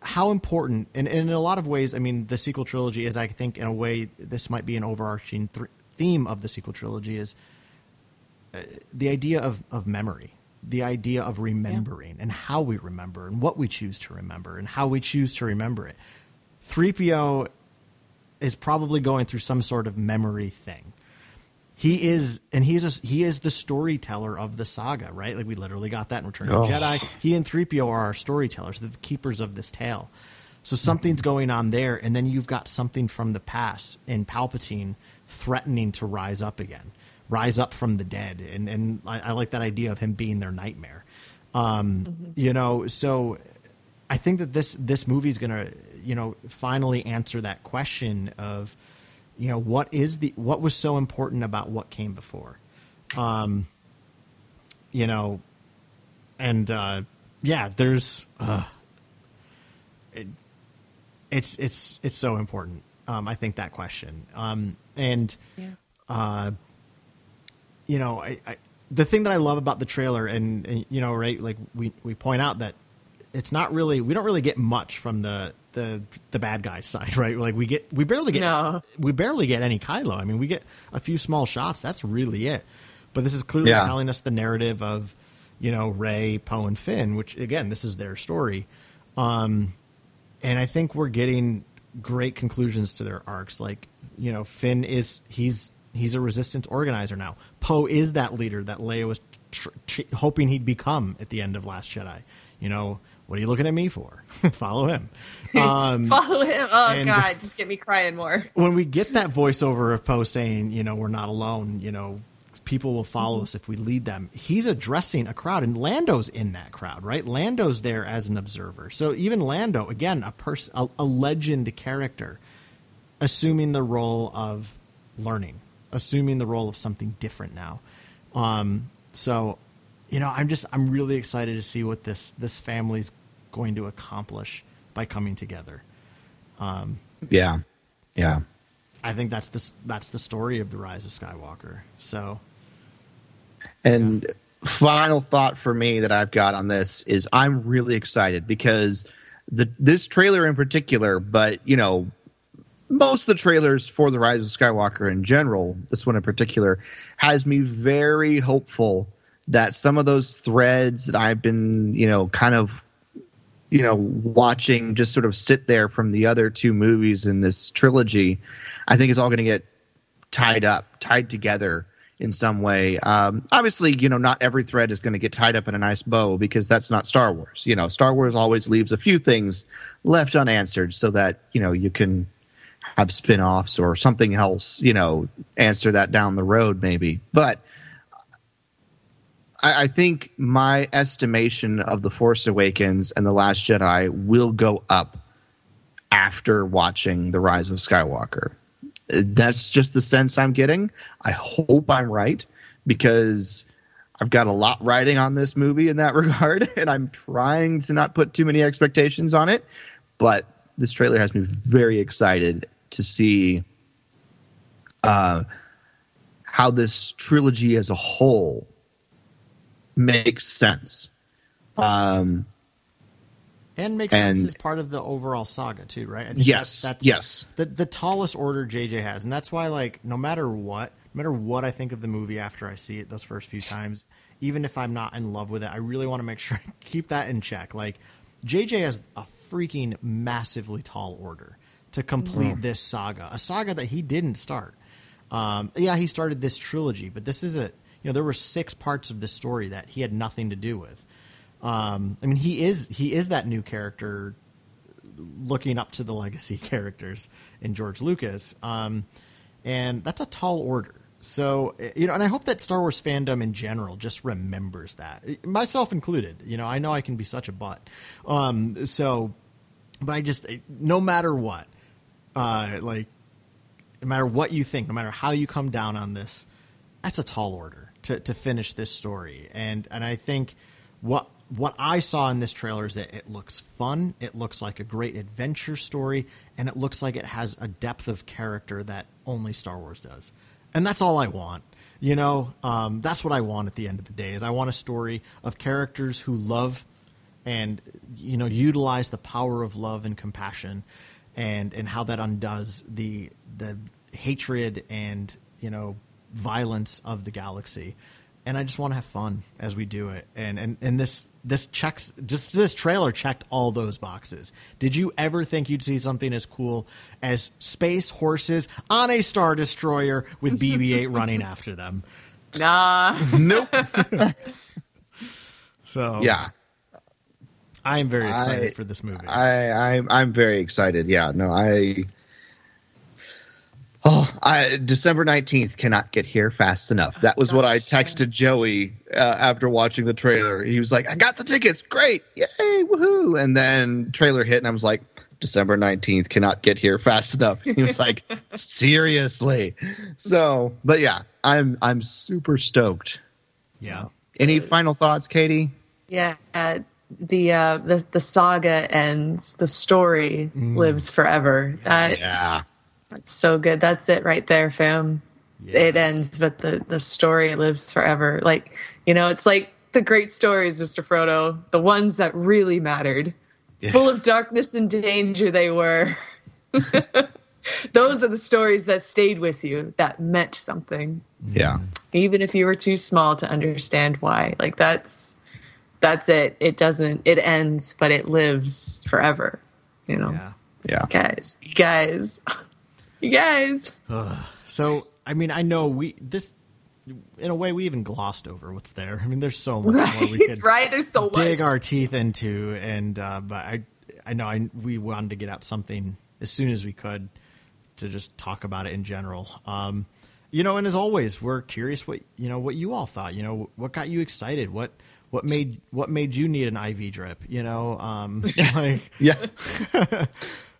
How important, and, and in a lot of ways, I mean, the sequel trilogy is, I think, in a way, this might be an overarching th- theme of the sequel trilogy is uh, the idea of, of memory, the idea of remembering, and how we remember, and what we choose to remember, and how we choose to remember it. 3PO is probably going through some sort of memory thing. He is, and he's a, he is the storyteller of the saga, right? Like we literally got that in Return of the Oh. Jedi. He and 3PO are our storytellers, they're the keepers of this tale. So something's going on there, and then you've got something from the past in Palpatine threatening to rise up again, rise up from the dead, and and I, I like that idea of him being their nightmare. Um, You know, so I think that this this movie's gonna you know finally answer that question of you know what is the what was so important about what came before, um, you know, and uh, yeah, there's. Uh, it, it's it's it's so important. Um, I think that question. Um, and Yeah. uh, you know, I, I the thing that I love about the trailer, and, and you know, right, like we we point out that it's not really we don't really get much from the the the bad guy side, right? Like we get we barely get No. we barely get any Kylo. I mean, we get a few small shots. That's really it. But this is clearly Yeah. telling us the narrative of you know Rey, Poe, and Finn, which again, this is their story. Um, and I think we're getting great conclusions to their arcs. Like you know, Finn is he's he's a resistance organizer now. Poe is that leader that Leia was tr- tr- hoping he'd become at the end of Last Jedi. You know, what are you looking at me for? Follow him. Um, Follow him. Oh God, just get me crying more. when we get that voiceover of Poe saying, you know, we're not alone, you know, people will follow us if we lead them. He's addressing a crowd, and Lando's in that crowd, right? Lando's there as an observer. So even Lando, again, a person, a, a legend character, assuming the role of learning, assuming the role of something different now. Um, so, you know, I'm just I'm really excited to see what this this family's going to accomplish by coming together. Um, Yeah. Yeah. I think that's the that's the story of the rise of Skywalker. So And final thought for me that I've got on this is I'm really excited because the this trailer in particular, but you know, most of the trailers for the Rise of Skywalker in general, this one in particular, has me very hopeful that some of those threads that I've been, you know, kind of you know, watching just sort of sit there from the other two movies in this trilogy, I think is all going to get tied up, tied together in some way. Um, obviously, you know, not every thread is going to get tied up in a nice bow because that's not Star Wars. You know, Star Wars always leaves a few things left unanswered so that, you know, you can have spin offs or something else, you know, answer that down the road maybe. But I, I think my estimation of The Force Awakens and The Last Jedi will go up after watching The Rise of Skywalker. That's just the sense I'm getting. I hope I'm right because I've got a lot riding on this movie in that regard, and I'm trying to not put too many expectations on it. But this trailer has me very excited to see uh, how this trilogy as a whole makes sense. Um, and makes And- sense as part of the overall saga too, right? I think Yes, that's, that's yes. the the tallest order JJ has, and that's why like no matter what, no matter what I think of the movie after I see it those first few times, even if I'm not in love with it, I really want to make sure I keep that in check. Like JJ has a freaking massively tall order to complete this saga, a saga that he didn't start. Um, yeah, he started this trilogy, but this is a you know there were six parts of this story that he had nothing to do with. Um, I mean, he is he is that new character, looking up to the legacy characters in George Lucas, um, and that's a tall order. So you know, and I hope that Star Wars fandom in general just remembers that, myself included. You know, I know I can be such a butt. Um, so, but I just no matter what, uh, like no matter what you think, no matter how you come down on this, that's a tall order to, to finish this story. And and I think what what I saw in this trailer is that it looks fun, it looks like a great adventure story, and it looks like it has a depth of character that only Star Wars does. And that's all I want. You know, um, that's what I want at the end of the day is I want a story of characters who love and you know utilize the power of love and compassion and and how that undoes the the hatred and you know violence of the galaxy and I just want to have fun as we do it and and and this this checks just this trailer checked all those boxes did you ever think you'd see something as cool as space horses on a star destroyer with BB-8 running after them Nah. nope. so yeah. I am very excited I- for this movie. I, I'm I'm very excited. Yeah, no, I. Oh, I December nineteenth cannot get here fast enough. That was what I texted Joey uh, after watching the trailer. He was like, "I got the tickets, great, yay, woohoo!" And then trailer hit, and I was like, "December nineteenth cannot get here fast enough." He was like, "Seriously?" So, but yeah, I'm I'm super stoked. yeah. Any final thoughts, Katie? Yeah, uh, the uh, the the saga ends. The story lives forever. That, Yeah, That's so good. That's it right there, fam. It ends, but the the story lives forever. Like you know, it's like the great stories, Mister Frodo, the ones that really mattered. Full of darkness and danger, they were. Those are the stories that stayed with you, that meant something, yeah. even if you were too small to understand why. Like that's that's it. It doesn't. It ends, but it lives forever. You know, Yeah. Yeah. guys, guys, you guys. So, I mean, I know we this in a way we even glossed over what's there. I mean, there's so much more we could right. There's so much. dig our teeth into, and uh, but I I know I we wanted to get out something as soon as we could to just talk about it in general. Um, you know, and as always, we're curious what you know what you all thought. You know, what got you excited? What what made what made you need an IV drip? You know, um, like Yeah.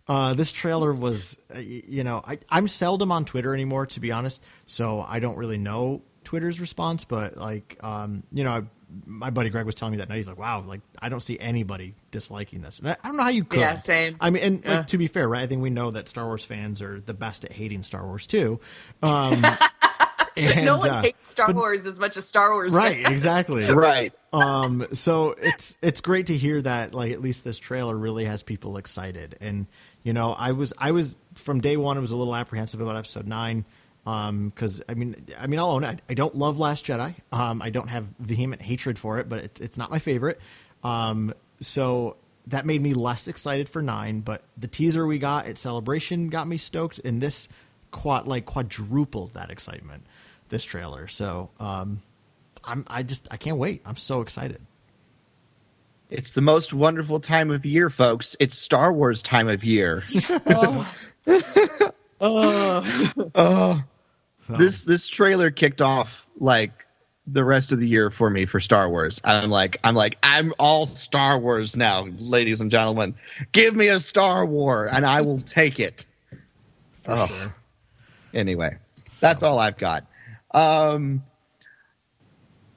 uh, this trailer was, uh, you know, I, I'm seldom on Twitter anymore, to be honest. So I don't really know Twitter's response, but like, um, you know, I, my buddy Greg was telling me that night. He's like, "Wow, like I don't see anybody disliking this." And I, I don't know how you could. Yeah, same. I mean, and Yeah. like, to be fair, right? I think we know that Star Wars fans are the best at hating Star Wars too. Um, and, no one uh, hates Star but- Wars as much as Star Wars. right? fans. Exactly right. um so it's it's great to hear that like at least this trailer really has people excited and you know i was i was from day one i was a little apprehensive about episode nine um because i mean i mean i'll own it I, don't love last jedi um i don't have vehement hatred for it but it's it's not my favorite um so that made me less excited for nine but the teaser we got at celebration got me stoked and this quad like quadrupled that excitement this trailer so um I'm I just I can't wait. I'm so excited. It's the most wonderful time of year, folks. It's Star Wars time of year. oh. oh. oh. This this trailer kicked off like the rest of the year for me for Star Wars. I'm like I'm like I'm all Star Wars now, ladies and gentlemen. Give me a Star War and I will take it. For sure. Anyway, that's all I've got. Um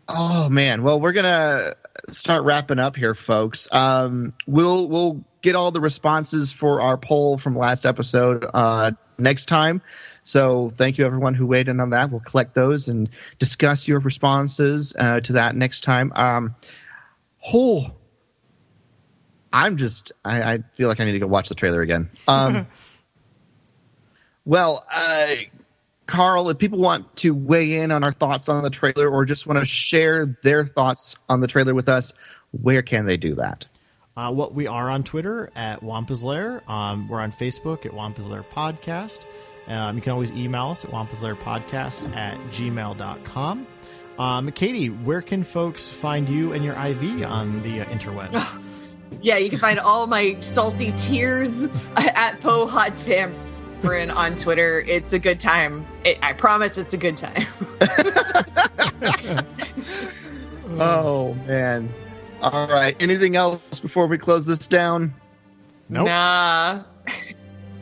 Oh man, well we're gonna start wrapping up here, folks. Um, we'll we'll get all the responses for our poll from last episode uh, next time. So thank you everyone who weighed in on that. We'll collect those and discuss your responses uh, to that next time. Um, oh, I'm just I, I feel like I need to go watch the trailer again. Um, well, uh, Carl, if people want to weigh in on our thoughts on the trailer or just want to share their thoughts on the trailer with us, where can they do that? Uh, what we are on Twitter at Wampa's Lair. Um, we're on Facebook at Wampa's Lair Podcast. Um, you can always email us at Wampa's Lair Podcast at gmail.com. Um, Katie, where can folks find you and your IV on the uh, interwebs? Yeah, you can find all my salty tears at Poe Hot Tamperin on Twitter. It's a good time. It, I promise it's a good time. Oh man! All right. Anything else before we close this down? Nope. Nah.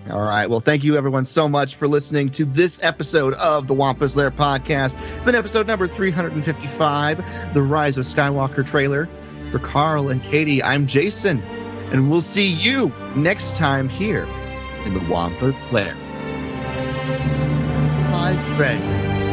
All right. Well, thank you everyone so much for listening to this episode of the Wampa's Lair podcast. It's been episode number 355, The Rise of Skywalker trailer. For Carl and Katie, I'm Jason, and we'll see you next time here in the Wampa's Lair. Bye, friends.